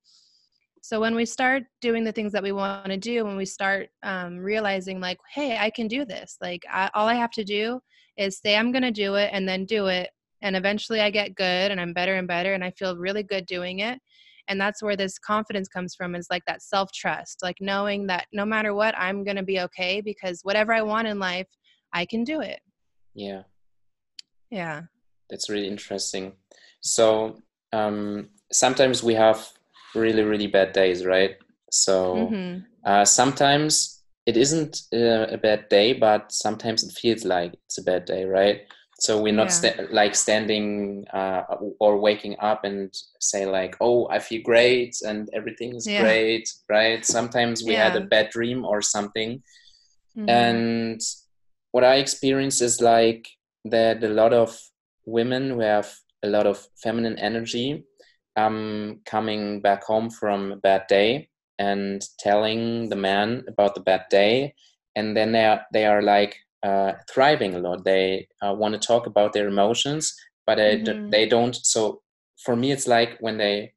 so when we start doing the things that we want to do, when we start um, realizing, like, hey, I can do this, like, I, all I have to do is say I'm going to do it and then do it. And eventually I get good and I'm better and better and I feel really good doing it. And that's where this confidence comes from is like that self trust, like knowing that no matter what, I'm going to be okay because whatever I want in life, I can do it. Yeah. Yeah. That's really interesting. So um, sometimes we have really, really bad days, right? So mm-hmm. uh, sometimes it isn't uh, a bad day, but sometimes it feels like it's a bad day, right? So we're not yeah. sta- like standing uh, or waking up and say like, "Oh, I feel great and everything is yeah. great," right? Sometimes we yeah. had a bad dream or something, mm-hmm. and what I experience is like that a lot of women who have a lot of feminine energy um, coming back home from a bad day and telling the man about the bad day and then they are they are like uh, thriving a lot they uh, want to talk about their emotions but they, mm-hmm. they don't so for me it's like when they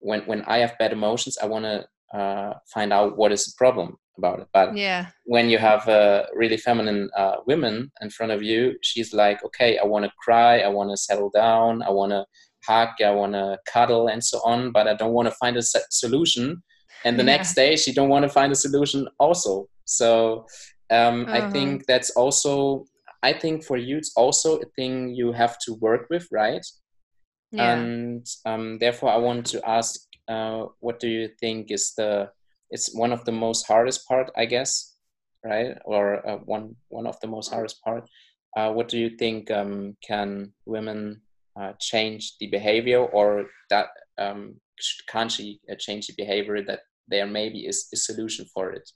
when when i have bad emotions i want to uh, find out what is the problem about it. But yeah, when you have a really feminine uh, women in front of you, she's like, okay, I want to cry, I want to settle down, I want to hug, I want to cuddle, and so on. But I don't want to find a solution. And the yeah. next day, she don't want to find a solution also. So um, uh-huh. I think that's also. I think for you, it's also a thing you have to work with, right? Yeah. And um, therefore, I want to ask, uh, what do you think is the it's one of the most hardest part, I guess, right? Or uh, one one of the most hardest part. Uh, what do you think um, can women uh, change the behavior, or that um, can't she uh, change the behavior that there maybe is a solution for it?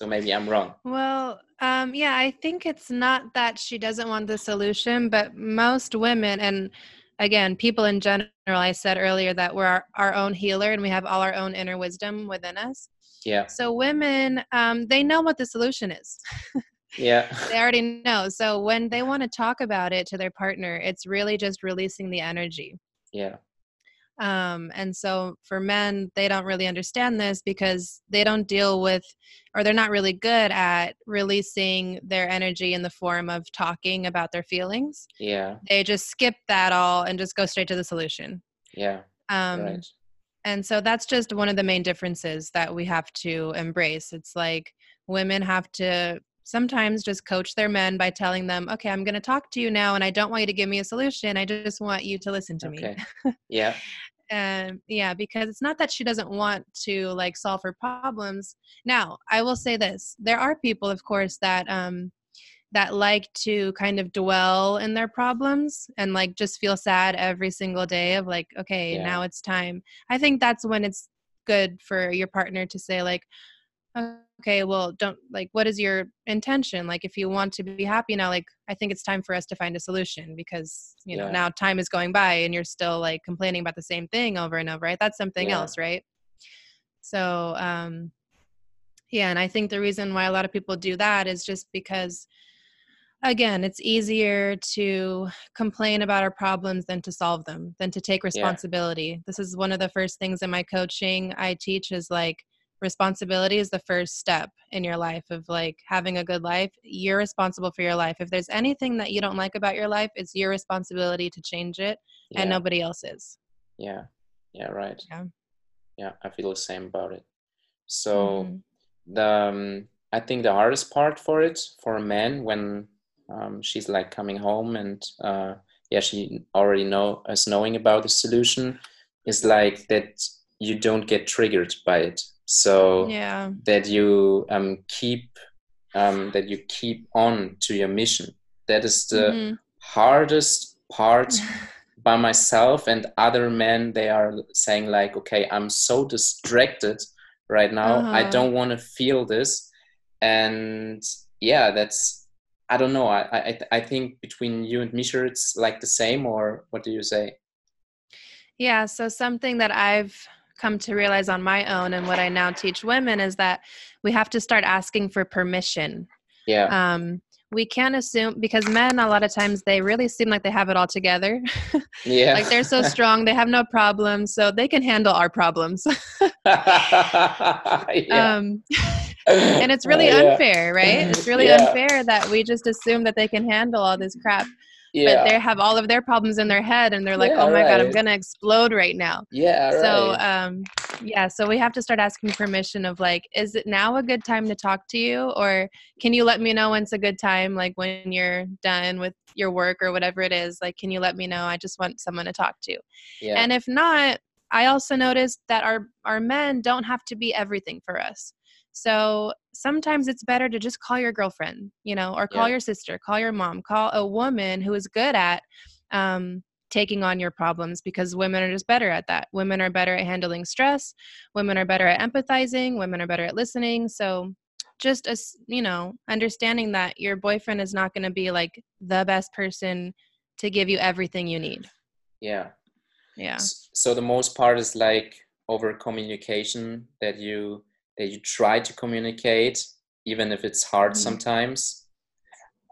So maybe I'm wrong. Well, um, yeah, I think it's not that she doesn't want the solution, but most women and again, people in general, I said earlier that we're our, our, own healer and we have all our own inner wisdom within us. Yeah. So women, um, they know what the solution is. yeah. they already know. So when they want to talk about it to their partner, it's really just releasing the energy. Yeah. Um, and so for men, they don't really understand this because they don't deal with, or they're not really good at releasing their energy in the form of talking about their feelings. Yeah. They just skip that all and just go straight to the solution. Yeah. Um, right and so that's just one of the main differences that we have to embrace it's like women have to sometimes just coach their men by telling them okay i'm going to talk to you now and i don't want you to give me a solution i just want you to listen to okay. me yeah and yeah because it's not that she doesn't want to like solve her problems now i will say this there are people of course that um that like to kind of dwell in their problems and like just feel sad every single day of like okay yeah. now it's time i think that's when it's good for your partner to say like okay well don't like what is your intention? Like if you want to be happy now like i think it's time for us to find a solution because you know now time is going by and you're still like complaining about the same thing over and over right? That's something yeah. else right? So um yeah and i think the reason why a lot of people do that is just because again it's easier to complain about our problems than to solve them than to take responsibility. Yeah. this is one of the first things in my coaching i teach is like responsibility is the first step in your life of like having a good life. You're responsible for your life. If there's anything that you don't like about your life it's your responsibility to change it yeah. and nobody else's. Yeah. Yeah right. Yeah. Yeah i feel the same about it. So mm-hmm. the um, i think the hardest part for it for a man when um, she's like coming home and uh, yeah she already know us knowing about the solution is like that you don't get triggered by it so yeah that you um, keep um, that you keep on to your mission that is the mm-hmm. hardest part by myself and other men they are saying like okay i'm so distracted right now uh-huh. i don't want to feel this and yeah that's I don't know. I, I I think between you and Misha, it's like the same, or what do you say? Yeah. So something that I've come to realize on my own, and what I now teach women, is that we have to start asking for permission. Yeah. Um, we can't assume because men a lot of times they really seem like they have it all together. yeah. like they're so strong, they have no problems, so they can handle our problems. yeah. Um and it's really uh, unfair, right? It's really yeah. unfair that we just assume that they can handle all this crap. Yeah. But they have all of their problems in their head and they're like, yeah, oh my right. God, I'm going to explode right now. Yeah. So, um, yeah, so we have to start asking permission of like, is it now a good time to talk to you? Or can you let me know when's a good time? Like when you're done with your work or whatever it is, like, can you let me know? I just want someone to talk to. Yeah. And if not, I also noticed that our, our men don't have to be everything for us. So sometimes it's better to just call your girlfriend, you know, or call yeah. your sister, call your mom, call a woman who is good at um, taking on your problems because women are just better at that. Women are better at handling stress. Women are better at empathizing. Women are better at listening. So just as you know, understanding that your boyfriend is not going to be like the best person to give you everything you need. Yeah. Yeah. So the most part is like over communication that you you try to communicate even if it's hard mm-hmm. sometimes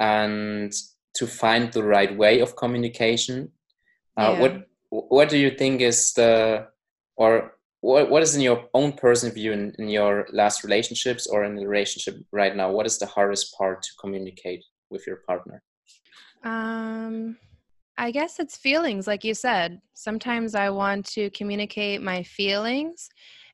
and to find the right way of communication uh, yeah. what what do you think is the or what, what is in your own personal view in, in your last relationships or in the relationship right now what is the hardest part to communicate with your partner um i guess it's feelings like you said sometimes i want to communicate my feelings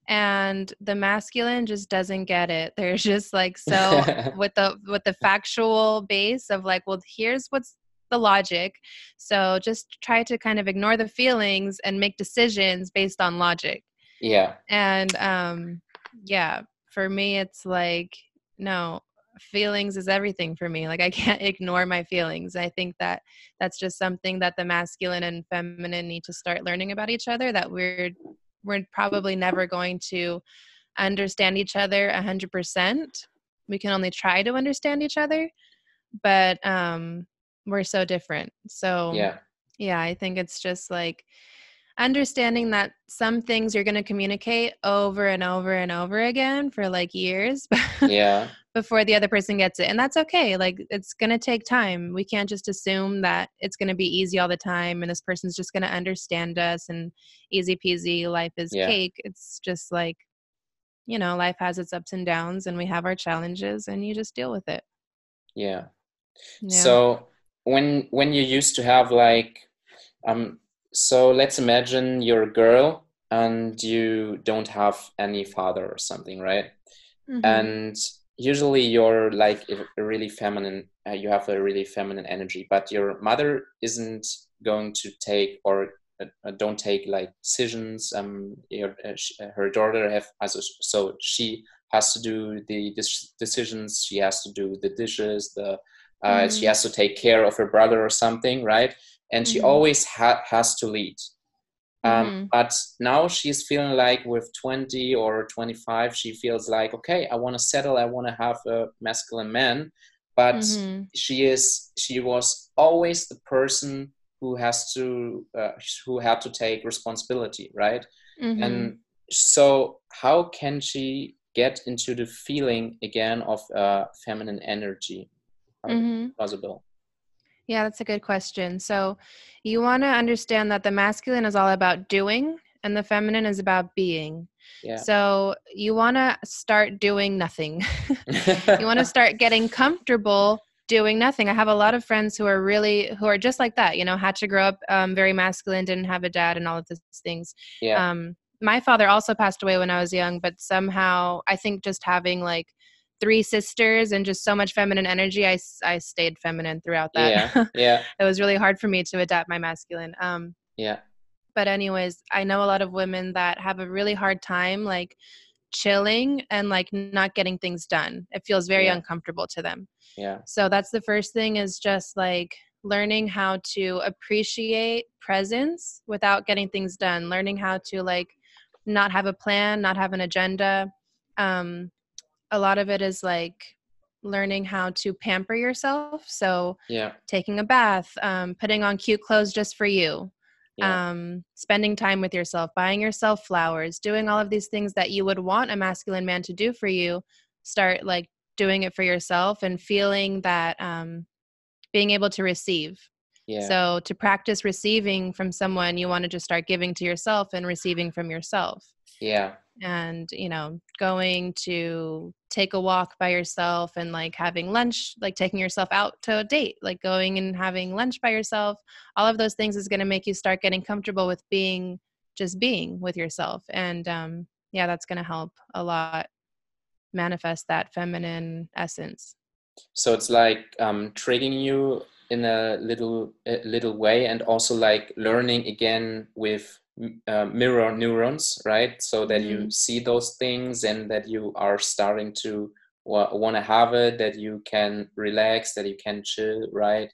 and the masculine just doesn't get it. They're just like so with the with the factual base of like well here's what's the logic. So just try to kind of ignore the feelings and make decisions based on logic. Yeah. And um yeah for me it's like no feelings is everything for me. Like i can't ignore my feelings. I think that that's just something that the masculine and feminine need to start learning about each other that we're we're probably never going to understand each other 100% we can only try to understand each other but um we're so different. So yeah. yeah i think it's just like understanding that some things you're going to communicate over and over and over again for like years. Yeah before the other person gets it and that's okay like it's going to take time we can't just assume that it's going to be easy all the time and this person's just going to understand us and easy peasy life is Yeah. cake it's just like you know life has its ups and downs and we have our challenges and you just deal with it yeah yeah. So when when you used to have like um so let's imagine you're a girl and you don't have any father or something, right? Mhm. And usually you're like really feminine uh, you have a really feminine energy, but your mother isn't going to take or uh, uh, don't take like decisions um your, uh, sh- uh, her daughter have also so she has to do the decisions she has to do the dishes the uh, she Mhm. has to take care of her brother or something right and she Mhm. always ha- has to lead um, Mhm. but now she's feeling like with 20 or 25 she feels like okay i want to settle i want to have a masculine man but Mhm. she is she was always the person who has to uh, who had to take responsibility right Mhm. and so how can she get into the feeling again of uh, feminine energy How is it Mhm. possible Yeah, that's a good question. So, you want to understand that the masculine is all about doing and the feminine is about being. yeah So, you want to start doing nothing. you want to start getting comfortable doing nothing. I have a lot of friends who are really who are just like that, you know, had to grow up um, very masculine, didn't have a dad and all of these things. yeah Um my father also passed away when I was young, but somehow I think just having like three sisters and just so much feminine energy, i, I stayed feminine throughout that. yeah yeah it was really hard for me to adapt my masculine. Um, yeah but anyways, I know a lot of women that have a really hard time like chilling and like not getting things done. It feels very Yeah. uncomfortable to them. yeah So that's the first thing is just like learning how to appreciate presence without getting things done, learning how to like not have a plan, not have an agenda. Um, a lot of it is like learning how to pamper yourself. So yeah taking a bath, um, putting on cute clothes just for you, yeah um, spending time with yourself, buying yourself flowers, doing all of these things that you would want a masculine man to do for you. Start like doing it for yourself and feeling that um, being able to receive. yeah So to practice receiving from someone, you want to just start giving to yourself and receiving from yourself. yeah And you know, going to take a walk by yourself and like having lunch, like taking yourself out to a date, like going and having lunch by yourself. All of those things is going to make you start getting comfortable with being just being with yourself. And um, yeah, that's going to help a lot manifest that feminine essence. so it's like um, triggering you in a little a little way and also like learning again with uh, mirror neurons right so that you Mhm. see those things and that you are starting to wa- want to have it that you can relax that you can chill right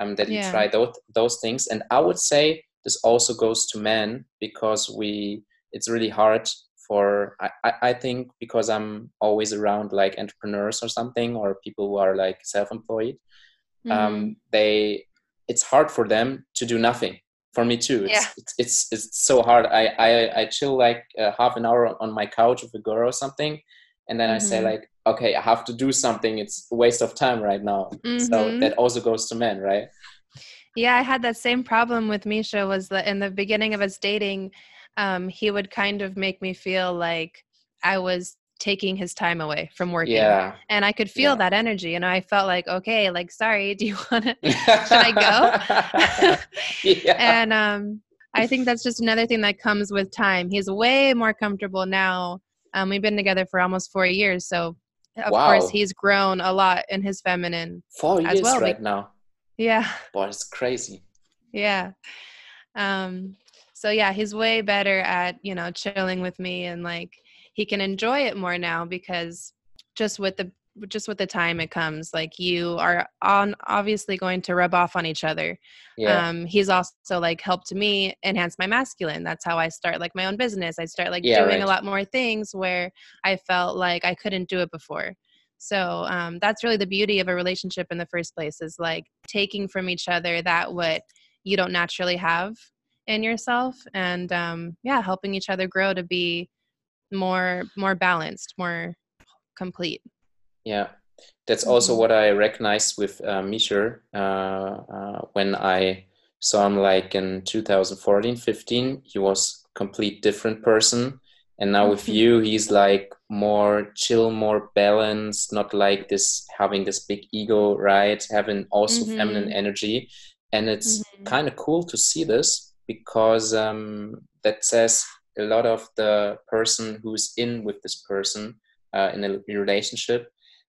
um, that you Yeah. try those those things and i would say this also goes to men because we it's really hard for I, I I think because i'm always around like entrepreneurs or something or people who are like self-employed Mhm. um, they it's hard for them to do nothing for me too it's Yeah. it's, it's it's so hard i i, I chill like uh, half an hour on my couch with a girl or something and then i say Mhm. like okay i have to do something it's a waste of time right now so Mhm. that also goes to men right Yeah, I had that same problem with Misha was that in the beginning of us dating, um, he would kind of make me feel like I was taking his time away from working. Yeah. And I could feel Yeah. that energy. And I felt like, okay, like, sorry, do you want to, should I go? yeah. and um, I think that's just another thing that comes with time. He's way more comfortable now. Um, we've been together for almost four years. So, of Wow. course, he's grown a lot in his feminine. Four as years well, right like- now. Yeah. Boy, it's crazy. Yeah. Um, so yeah, he's way better at, you know, chilling with me and like he can enjoy it more now because just with the just with the time it comes, like you are on obviously going to rub off on each other. Yeah. Um, he's also like helped me enhance my masculine. That's how I start like my own business. I start like Yeah, doing right. a lot more things where I felt like I couldn't do it before. So um, that's really the beauty of a relationship in the first place is like taking from each other that what you don't naturally have in yourself and um, yeah helping each other grow to be more more balanced more complete Yeah, that's also Mhm. what I recognized with uh, Misha uh, uh, when I saw him like in 2014, 15. He was complete different person, and now with Mhm. you, he's like more chill, more balanced, not like this having this big ego, right? Having also feminine Mhm. energy, and it's Mhm. kind of cool to see this because um, that says a lot of the person who's in with this person uh, in a relationship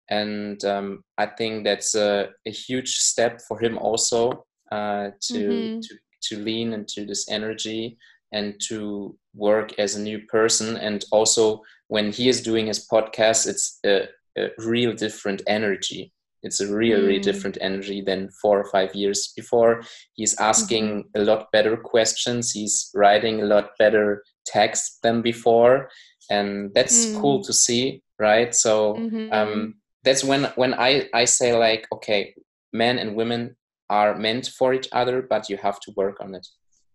and um, I think that's a, a huge step for him also uh, to, Mhm. to to lean into this energy and to work as a new person. And also, when he is doing his podcast, it's a, a real different energy. It's a real, really Mm. different energy than four or five years before. He's asking a lot better questions. He's writing a lot better text than before, and that's Mm. cool to see, right? So Mhm. um, that's when when I I say like, okay, men and women are meant for each other, but you have to work on it,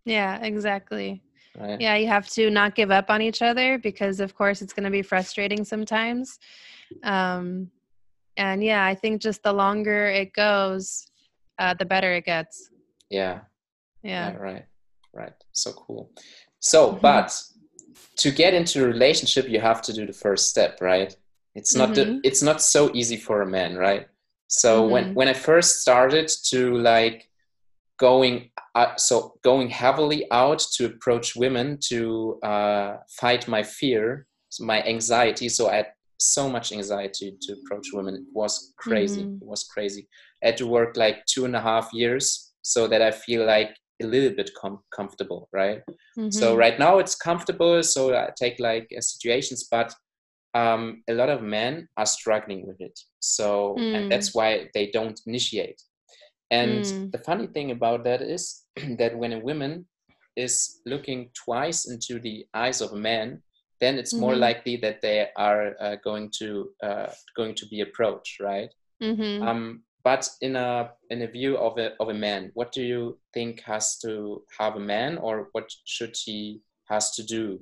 yeah exactly right? yeah you have to not give up on each other because of course it's going to be frustrating sometimes um, and yeah i think just the longer it goes uh, the better it gets Yeah. yeah Yeah, right, right. So cool. So, Mhm. but to get into a relationship, you have to do the first step, right? It's not the, Mhm. it's not so easy for a man, right? So when Mhm. when I first started to like going, uh, so going heavily out to approach women to uh, fight my fear, my anxiety. So I had so much anxiety to approach women. It was crazy. Mhm. It was crazy. I had to work like two and a half years so that I feel like a little bit com- comfortable, right? So Mhm. right now it's comfortable. So I take like uh, situations, but um, a lot of men are struggling with it. So and that's why they don't initiate. And Mm. the funny thing about that is that when a woman is looking twice into the eyes of a man, then it's more Mhm. likely that they are uh, going to uh, going to be approached, right? Mhm. Um, but in a in a view of a of a man, what do you think has to have a man, or what should he has to do?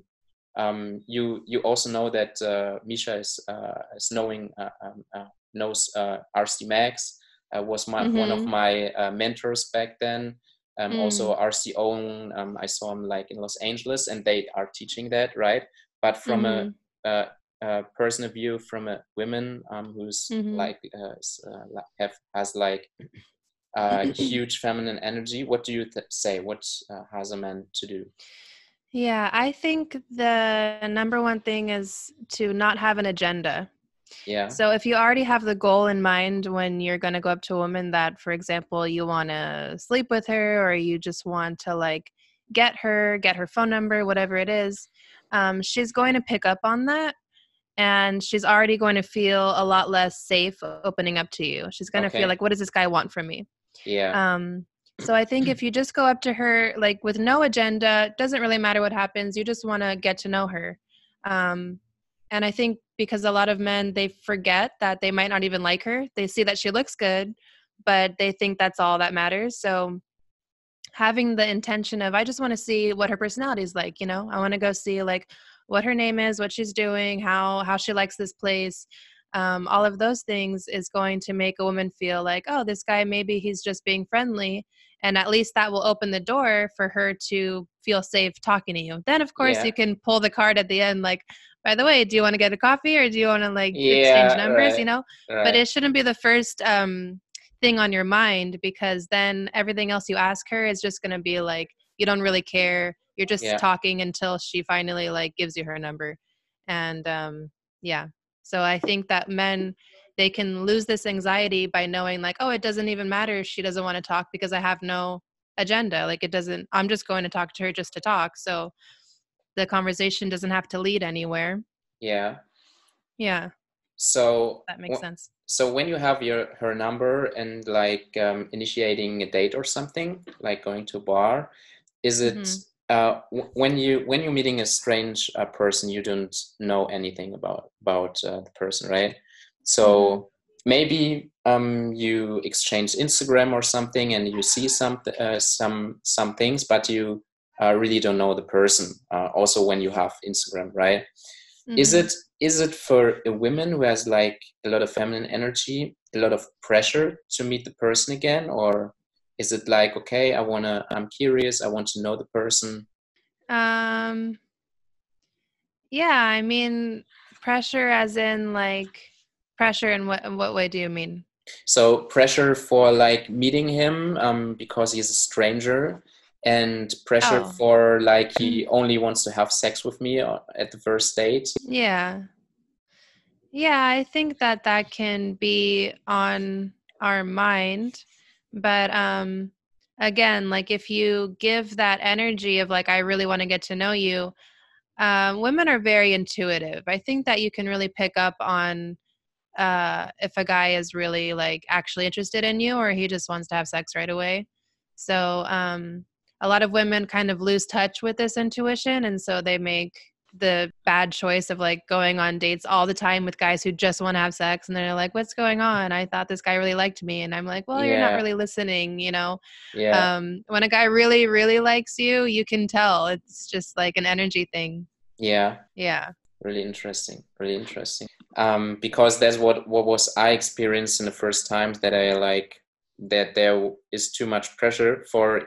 Um, you you also know that uh, Misha is uh, is knowing uh, um, uh, knows uh, RSD Max uh, was my one of Mhm. my uh, mentors back then. Um, Mm. Also RSD Owen, um, I saw him like in Los Angeles, and they are teaching that, right? But from a Mhm. Uh, person of view from a woman um, who's Mhm. like uh, uh, have has like uh, huge feminine energy. What do you th- say? What uh, has a man to do? Yeah, I think the number one thing is to not have an agenda. Yeah, So if you already have the goal in mind when you're going to go up to a woman that, for example, you want to sleep with her or you just want to like get her, get her phone number, whatever it is, um, she's going to pick up on that. And she's already going to feel a lot less safe opening up to you. She's going to Okay. feel like, what does this guy want from me? yeah, Um, so I think if you just go up to her like with no agenda, doesn't really matter what happens. You just want to get to know her. Um, and I think because a lot of men they forget that they might not even like her. They see that she looks good, but they think that's all that matters. So having the intention of I just want to see what her personality is like, you know. I want to go see like what her name is, what she's doing, how how she likes this place. um, all of those things is going to make a woman feel like, oh, this guy maybe he's just being friendly. And at least that will open the door for her to feel safe talking to you. Then, of course, Yeah. you can pull the card at the end, like, by the way, do you want to get a coffee or do you want to like Yeah, exchange numbers? right. You know, Right. but it shouldn't be the first um, thing on your mind because then everything else you ask her is just going to be like you don't really care you're just Yeah. talking until she finally like gives you her number. And um, yeah. So i think that men they can lose this anxiety by knowing like oh it doesn't even matter if she doesn't want to talk because i have no agenda. Like it doesn't i'm just going to talk to her just to talk. So the conversation doesn't have to lead anywhere. Yeah. yeah. So that makes sense. So when you have your her number and like um, initiating a date or something, like going to a bar, is it Mhm. Uh, when you when you're meeting a strange uh, person you don't know anything about about uh, the person, right? So Mhm. maybe um, you exchange Instagram or something and you see some uh, some some things, but you uh, really don't know the person. Uh, also when you have Instagram, right? is Mhm. it is it for a woman who has like a lot of feminine energy a lot of pressure to meet the person again or is it like okay i want to i'm curious i want to know the person Um yeah, I mean pressure as in like pressure in what in what way do you mean? so pressure for like meeting him um, because he's a stranger and pressure Oh. for like he only wants to have sex with me uh, at the first date Yeah. Yeah, I think that that can be on our mind, but um again, like if you give that energy of like I really want to get to know you, um, women are very intuitive. I think that you can really pick up on uh, if a guy is really like actually interested in you or he just wants to have sex right away. So um, a lot of women kind of lose touch with this intuition, and so they make the bad choice of like going on dates all the time with guys who just want to have sex and they're like what's going on? I thought this guy really liked me. And i'm like well you're not really listening you know? Yeah. Um when a guy really really likes you you can tell. It's just like an energy thing. Yeah. Yeah. Really interesting really interesting. Um because that's what what was i experienced in the first times that i like that there is too much pressure for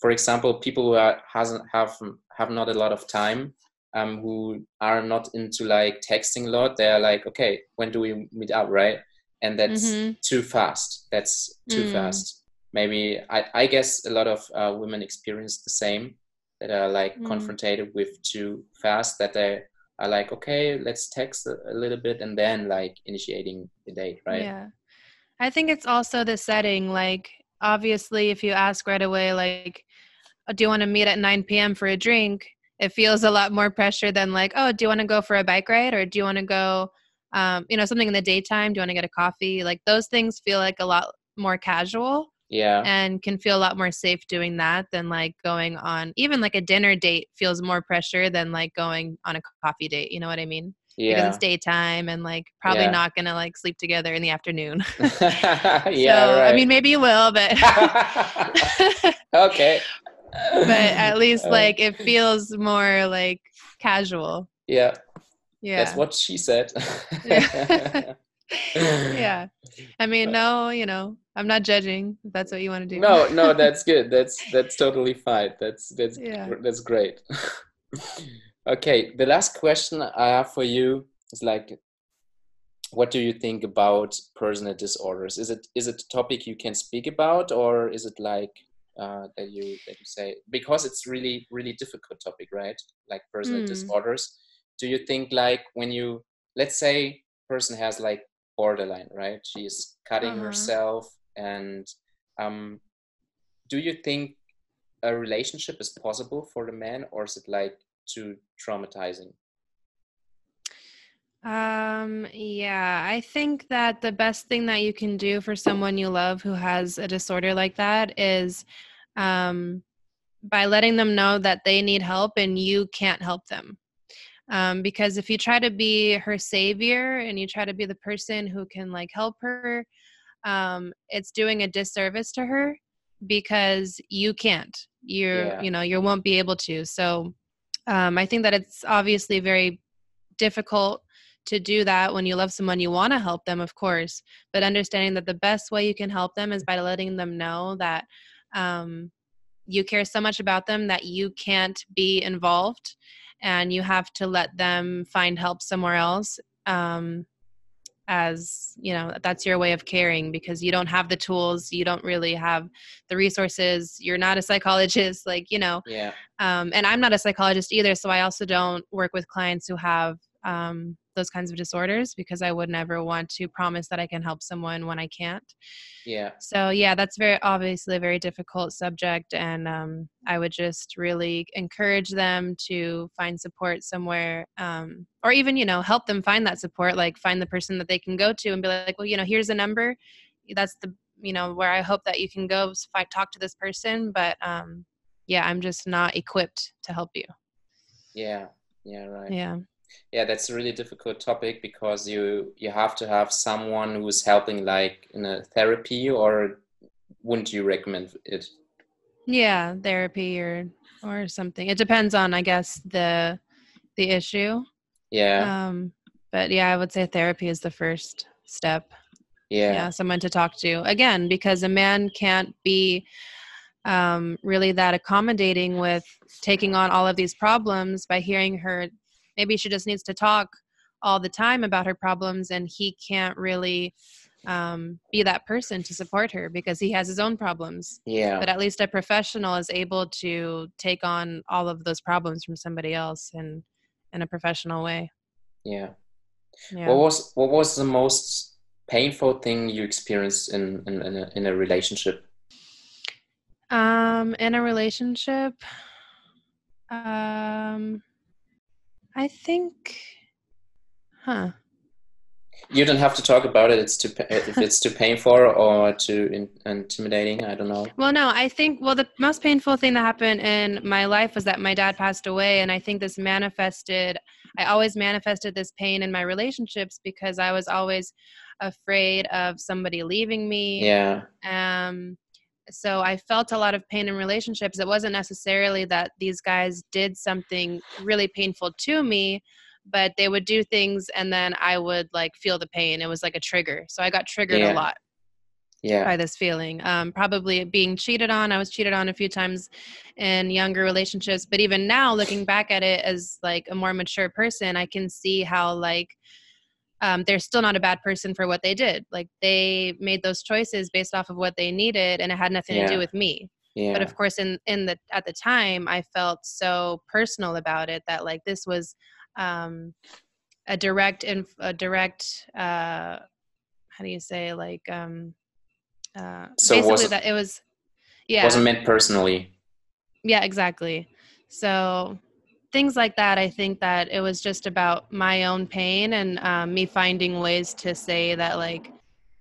for example people who are hasn't have have not a lot of time um who are not into like texting a lot they're like okay when do we meet up right and that's Mhm. too fast that's too Mm. fast maybe i i guess a lot of uh, women experience the same that are like Mm. confronted with too fast that they are like okay let's text a, a little bit and then like initiating the date right Yeah. I think it's also the setting. Like, obviously, if you ask right away, like, "Oh, do you want to meet at 9 p.m. for a drink? It feels a lot more pressure than, like, oh, do you want to go for a bike ride or do you want to go, um, you know, something in the daytime? Do you want to get a coffee? Like, those things feel like a lot more casual yeah and can feel a lot more safe doing that than like going on even like a dinner date feels more pressure than like going on a coffee date. You know what I mean? yeah. Because it's daytime and like probably Yeah. not gonna like sleep together in the afternoon. yeah so, right I mean, maybe you will, but okay but at least like it feels more like casual. yeah Yeah. that's what she said Yeah. yeah. I mean, no, you know, I'm not judging if that's what you want to do. no no that's good that's that's totally fine that's that's Yeah. that's great okay the last question i have for you is like what do you think about personal disorders is it is it a topic you can speak about or is it like uh, that you that you say because it's really really difficult topic right like personal Mm. disorders do you think like when you let's say person has like borderline right she's cutting Uh-huh. herself and um do you think a relationship is possible for the man or is it like too traumatizing Um, yeah, I think that the best thing that you can do for someone you love who has a disorder like that is um, by letting them know that they need help and you can't help them. Um, because if you try to be her savior and you try to be the person who can like help her, um, it's doing a disservice to her because you can't. You're, Yeah. you know, you won't be able to. So um, I think that it's obviously very difficult to do that when you love someone you want to help them of course but understanding that the best way you can help them is by letting them know that um, you care so much about them that you can't be involved and you have to let them find help somewhere else um, as you know that's your way of caring because you don't have the tools you don't really have the resources you're not a psychologist like you know. Yeah. Um, and i'm not a psychologist either so i also don't work with clients who have um, those kinds of disorders because I would never want to promise that I can help someone when I can't. Yeah. So yeah, that's very obviously a very difficult subject, and um, I would just really encourage them to find support somewhere, um, or even you know help them find that support. Like find the person that they can go to and be like, well, you know, here's a number. That's the you know where I hope that you can go fight, talk to this person, but um, yeah, I'm just not equipped to help you. Yeah. Yeah. Right. Yeah yeah that's a really difficult topic because you you have to have someone who's helping like in a therapy or wouldn't you recommend it? Yeah therapy or or something. It depends on i guess the the issue. Yeah. Um but yeah i would say therapy is the first step. Yeah. Yeah someone to talk to. Again because a man can't be um, really that accommodating with taking on all of these problems by hearing her maybe she just needs to talk all the time about her problems and he can't really um, be that person to support her because he has his own problems. Yeah. But at least a professional is able to take on all of those problems from somebody else in in a professional way. Yeah, yeah. what was what was the most painful thing you experienced in in, in, a, in a relationship? Um in a relationship? Um I think, huh? You don't have to talk about it. It's too if it's too painful or too in, intimidating. I don't know. Well, no, I think well the most painful thing that happened in my life was that my dad passed away, and I think this manifested. I always manifested this pain in my relationships because I was always afraid of somebody leaving me. Yeah. Um, so I felt a lot of pain in relationships. It wasn't necessarily that these guys did something really painful to me, but they would do things and then I would like feel the pain. It was like a trigger. So I got triggered yeah. a lot. Yeah. By this feeling. Um, probably being cheated on. I was cheated on a few times in younger relationships. But even now, looking back at it as like a more mature person, I can see how like um, they're still not a bad person for what they did. Like they made those choices based off of what they needed, and it had nothing yeah. to do with me. Yeah. But of course, in in the at the time, I felt so personal about it that like this was um, a direct and a direct. Uh, how do you say like um, uh, so basically that it was yeah wasn't meant personally. Yeah, exactly. So things like that i think that it was just about my own pain and um, me finding ways to say that like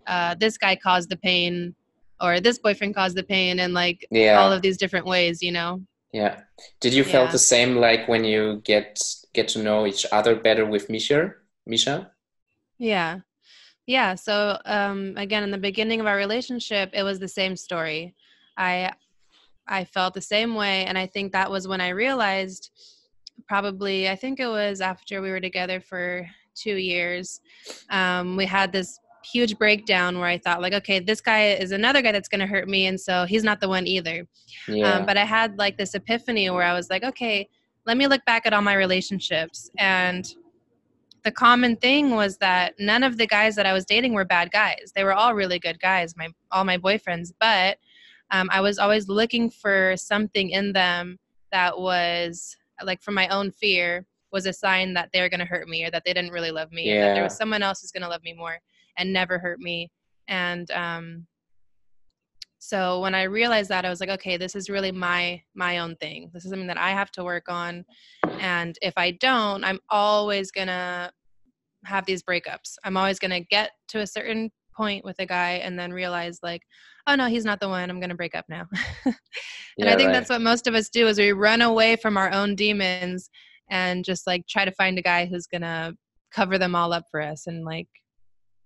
uh, this guy caused the pain or this boyfriend caused the pain and like yeah. all of these different ways you know? Yeah. Did you yeah. felt the same like when you get get to know each other better with misha? Misha? Yeah. Yeah so um, again in the beginning of our relationship it was the same story. I i felt the same way and i think that was when i realized probably i think it was after we were together for two years um, we had this huge breakdown where i thought like okay this guy is another guy that's going to hurt me and so he's not the one either. Yeah. um, but i had like this epiphany where i was like okay let me look back at all my relationships. And the common thing was that none of the guys that i was dating were bad guys. They were all really good guys my all my boyfriends but um, i was always looking for something in them that was like from my own fear was a sign that they're going to hurt me or that they didn't really love me yeah. or that there was someone else who's going to love me more and never hurt me. And um so when i realized that i was like okay this is really my my own thing. This is something that i have to work on. And if i don't i'm always going to have these breakups. I'm always going to get to a certain point with a guy and then realize like oh no he's not the one. I'm going to break up now. And yeah, i think right. that's what most of us do is we run away from our own demons and just like try to find a guy who's going to cover them all up for us and like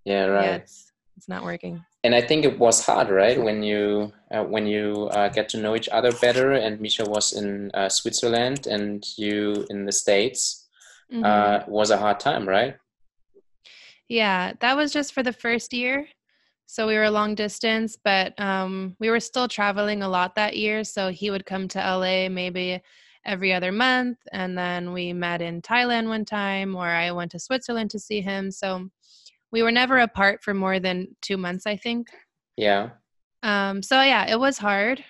yeah right. yeah, it's, it's not working. And i think it was hard right when you uh, when you uh, get to know each other better and misha was in uh, switzerland and you in the states Mhm. uh, was a hard time right Yeah, that was just for the first year. So we were long distance, but um, we were still traveling a lot that year. So he would come to LA maybe every other month. And then we met in Thailand one time, or I went to Switzerland to see him. So we were never apart for more than two months, I think. Yeah. Um, so yeah, it was hard,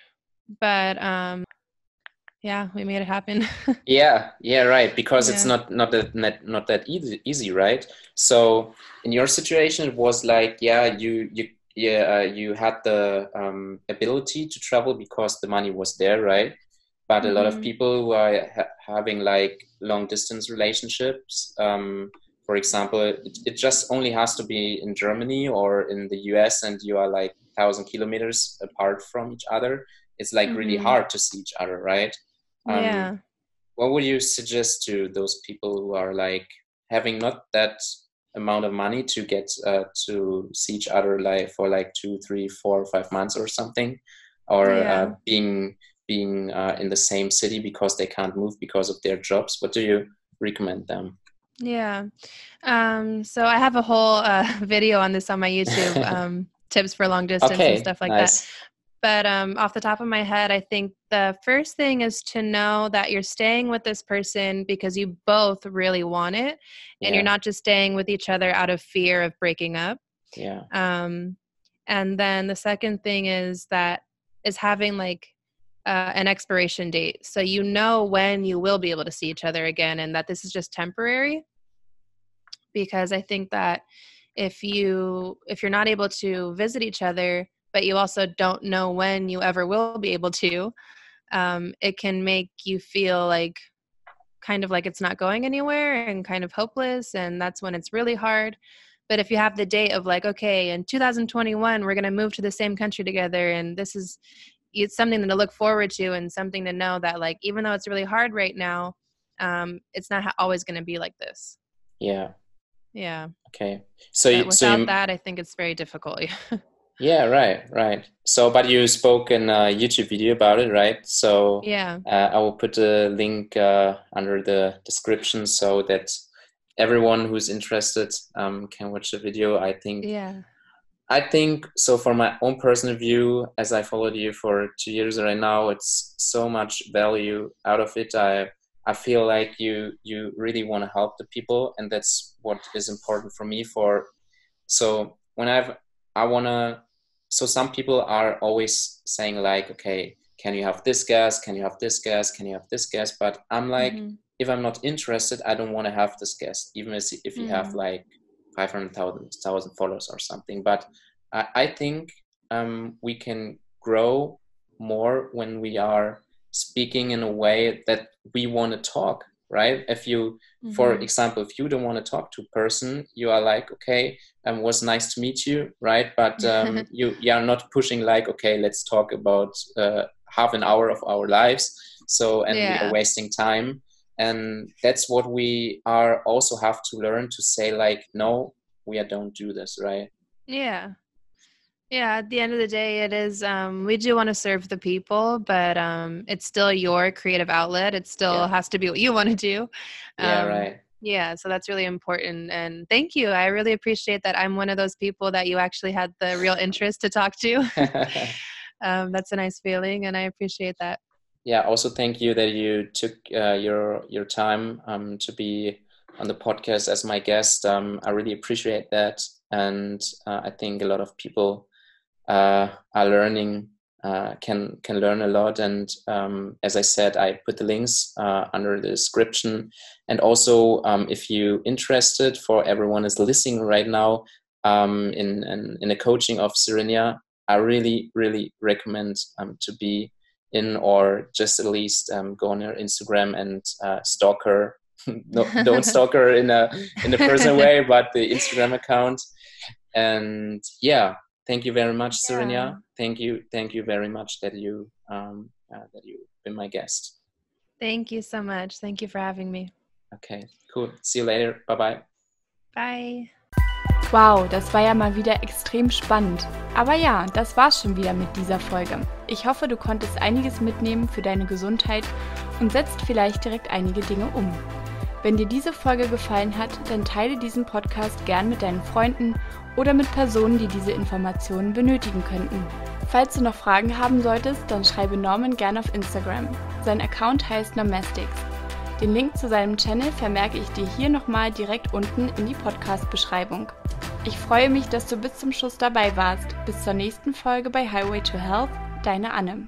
but um, yeah, we made it happen. yeah, yeah, right. Because yeah. it's not not that not, not that easy, easy, right? So in your situation, it was like, yeah, you you yeah, uh, you had the um, ability to travel because the money was there, right? But mm-hmm. a lot of mm-hmm. people who are ha- having like long distance relationships, um, for example, it, it just only has to be in Germany or in the US, and you are like thousand kilometers apart from each other. It's like mm-hmm. really hard to see each other, right? Um, yeah. What would you suggest to those people who are like having not that amount of money to get uh, to see each other like for like two, three, four, five months or something, or uh, yeah. uh, being being uh, in the same city because they can't move because of their jobs? What do you recommend them? Yeah. Um, so I have a whole uh, video on this on my YouTube. Um, tips for long distance okay, and stuff like nice. that. But um, off the top of my head, I think the first thing is to know that you're staying with this person because you both really want it, and yeah. you're not just staying with each other out of fear of breaking up. Yeah. Um, and then the second thing is that is having like uh, an expiration date, so you know when you will be able to see each other again, and that this is just temporary. Because I think that if you if you're not able to visit each other but you also don't know when you ever will be able to, um, it can make you feel like kind of like it's not going anywhere and kind of hopeless. And that's when it's really hard. But if you have the date of like, okay, in 2021, we're going to move to the same country together, and this is it's something to look forward to and something to know that like even though it's really hard right now um it's not always going to be like this yeah yeah okay so you, without so you, that i think it's very difficult Yeah, right, right. So, but you spoke in a YouTube video about it, right? So, yeah, uh, I will put a link uh, under the description so that everyone who's interested um, can watch the video. I think. Yeah. I think so. For my own personal view, as I followed you for two years right now, it's so much value out of it. I I feel like you you really want to help the people, and that's what is important for me. For so when I've I want to. So some people are always saying like, okay, can you have this guest? Can you have this guest? Can you have this guest? But I'm like, mm-hmm. if I'm not interested, I don't want to have this guest, even if, if you mm-hmm. have like 500,000 followers or something. But I, I think um, we can grow more when we are speaking in a way that we want to talk right? If you mm-hmm. for example if you don't want to talk to a person you are like okay um was nice to meet you right? But um, you you are not pushing like okay let's talk about uh, half an hour of our lives so and yeah. we are wasting time. And that's what we are also have to learn to say like no we don't do this right? Yeah yeah, at the end of the day, it is. Um, we do want to serve the people, but um, it's still your creative outlet. It still yeah. has to be what you want to do. Um, yeah, right. Yeah, so that's really important. And thank you. I really appreciate that I'm one of those people that you actually had the real interest to talk to. um, that's a nice feeling, and I appreciate that. Yeah. Also, thank you that you took uh, your your time um, to be on the podcast as my guest. Um, I really appreciate that, and uh, I think a lot of people are learning uh, can can learn a lot. And um, as I said, I put the links uh, under the description. And also, um, if you interested, for everyone is listening right now um, in, in, in a coaching of Serenia, I really really recommend um, to be in or just at least um, go on her Instagram and uh, stalk her. no, don't stalk her in a in a personal way, but the Instagram account. And yeah, thank you very much, Serenia. Yeah. Thank you, thank you very much that you um, uh, that you've been my guest. Thank you so much. Thank you for having me. Okay, cool. See you later. Bye bye. Bye. Wow, das war ja mal wieder extrem spannend. Aber ja, das war's schon wieder mit dieser Folge. Ich hoffe, du konntest einiges mitnehmen für deine Gesundheit und setzt vielleicht direkt einige Dinge um. Wenn dir diese Folge gefallen hat, dann teile diesen Podcast gern mit deinen Freunden oder mit Personen, die diese Informationen benötigen könnten. Falls du noch Fragen haben solltest, dann schreibe Norman gern auf Instagram. Sein Account heißt Nomestics. Den Link zu seinem Channel vermerke ich dir hier nochmal direkt unten in die Podcast-Beschreibung. Ich freue mich, dass du bis zum Schluss dabei warst. Bis zur nächsten Folge bei Highway to Health, deine Anne.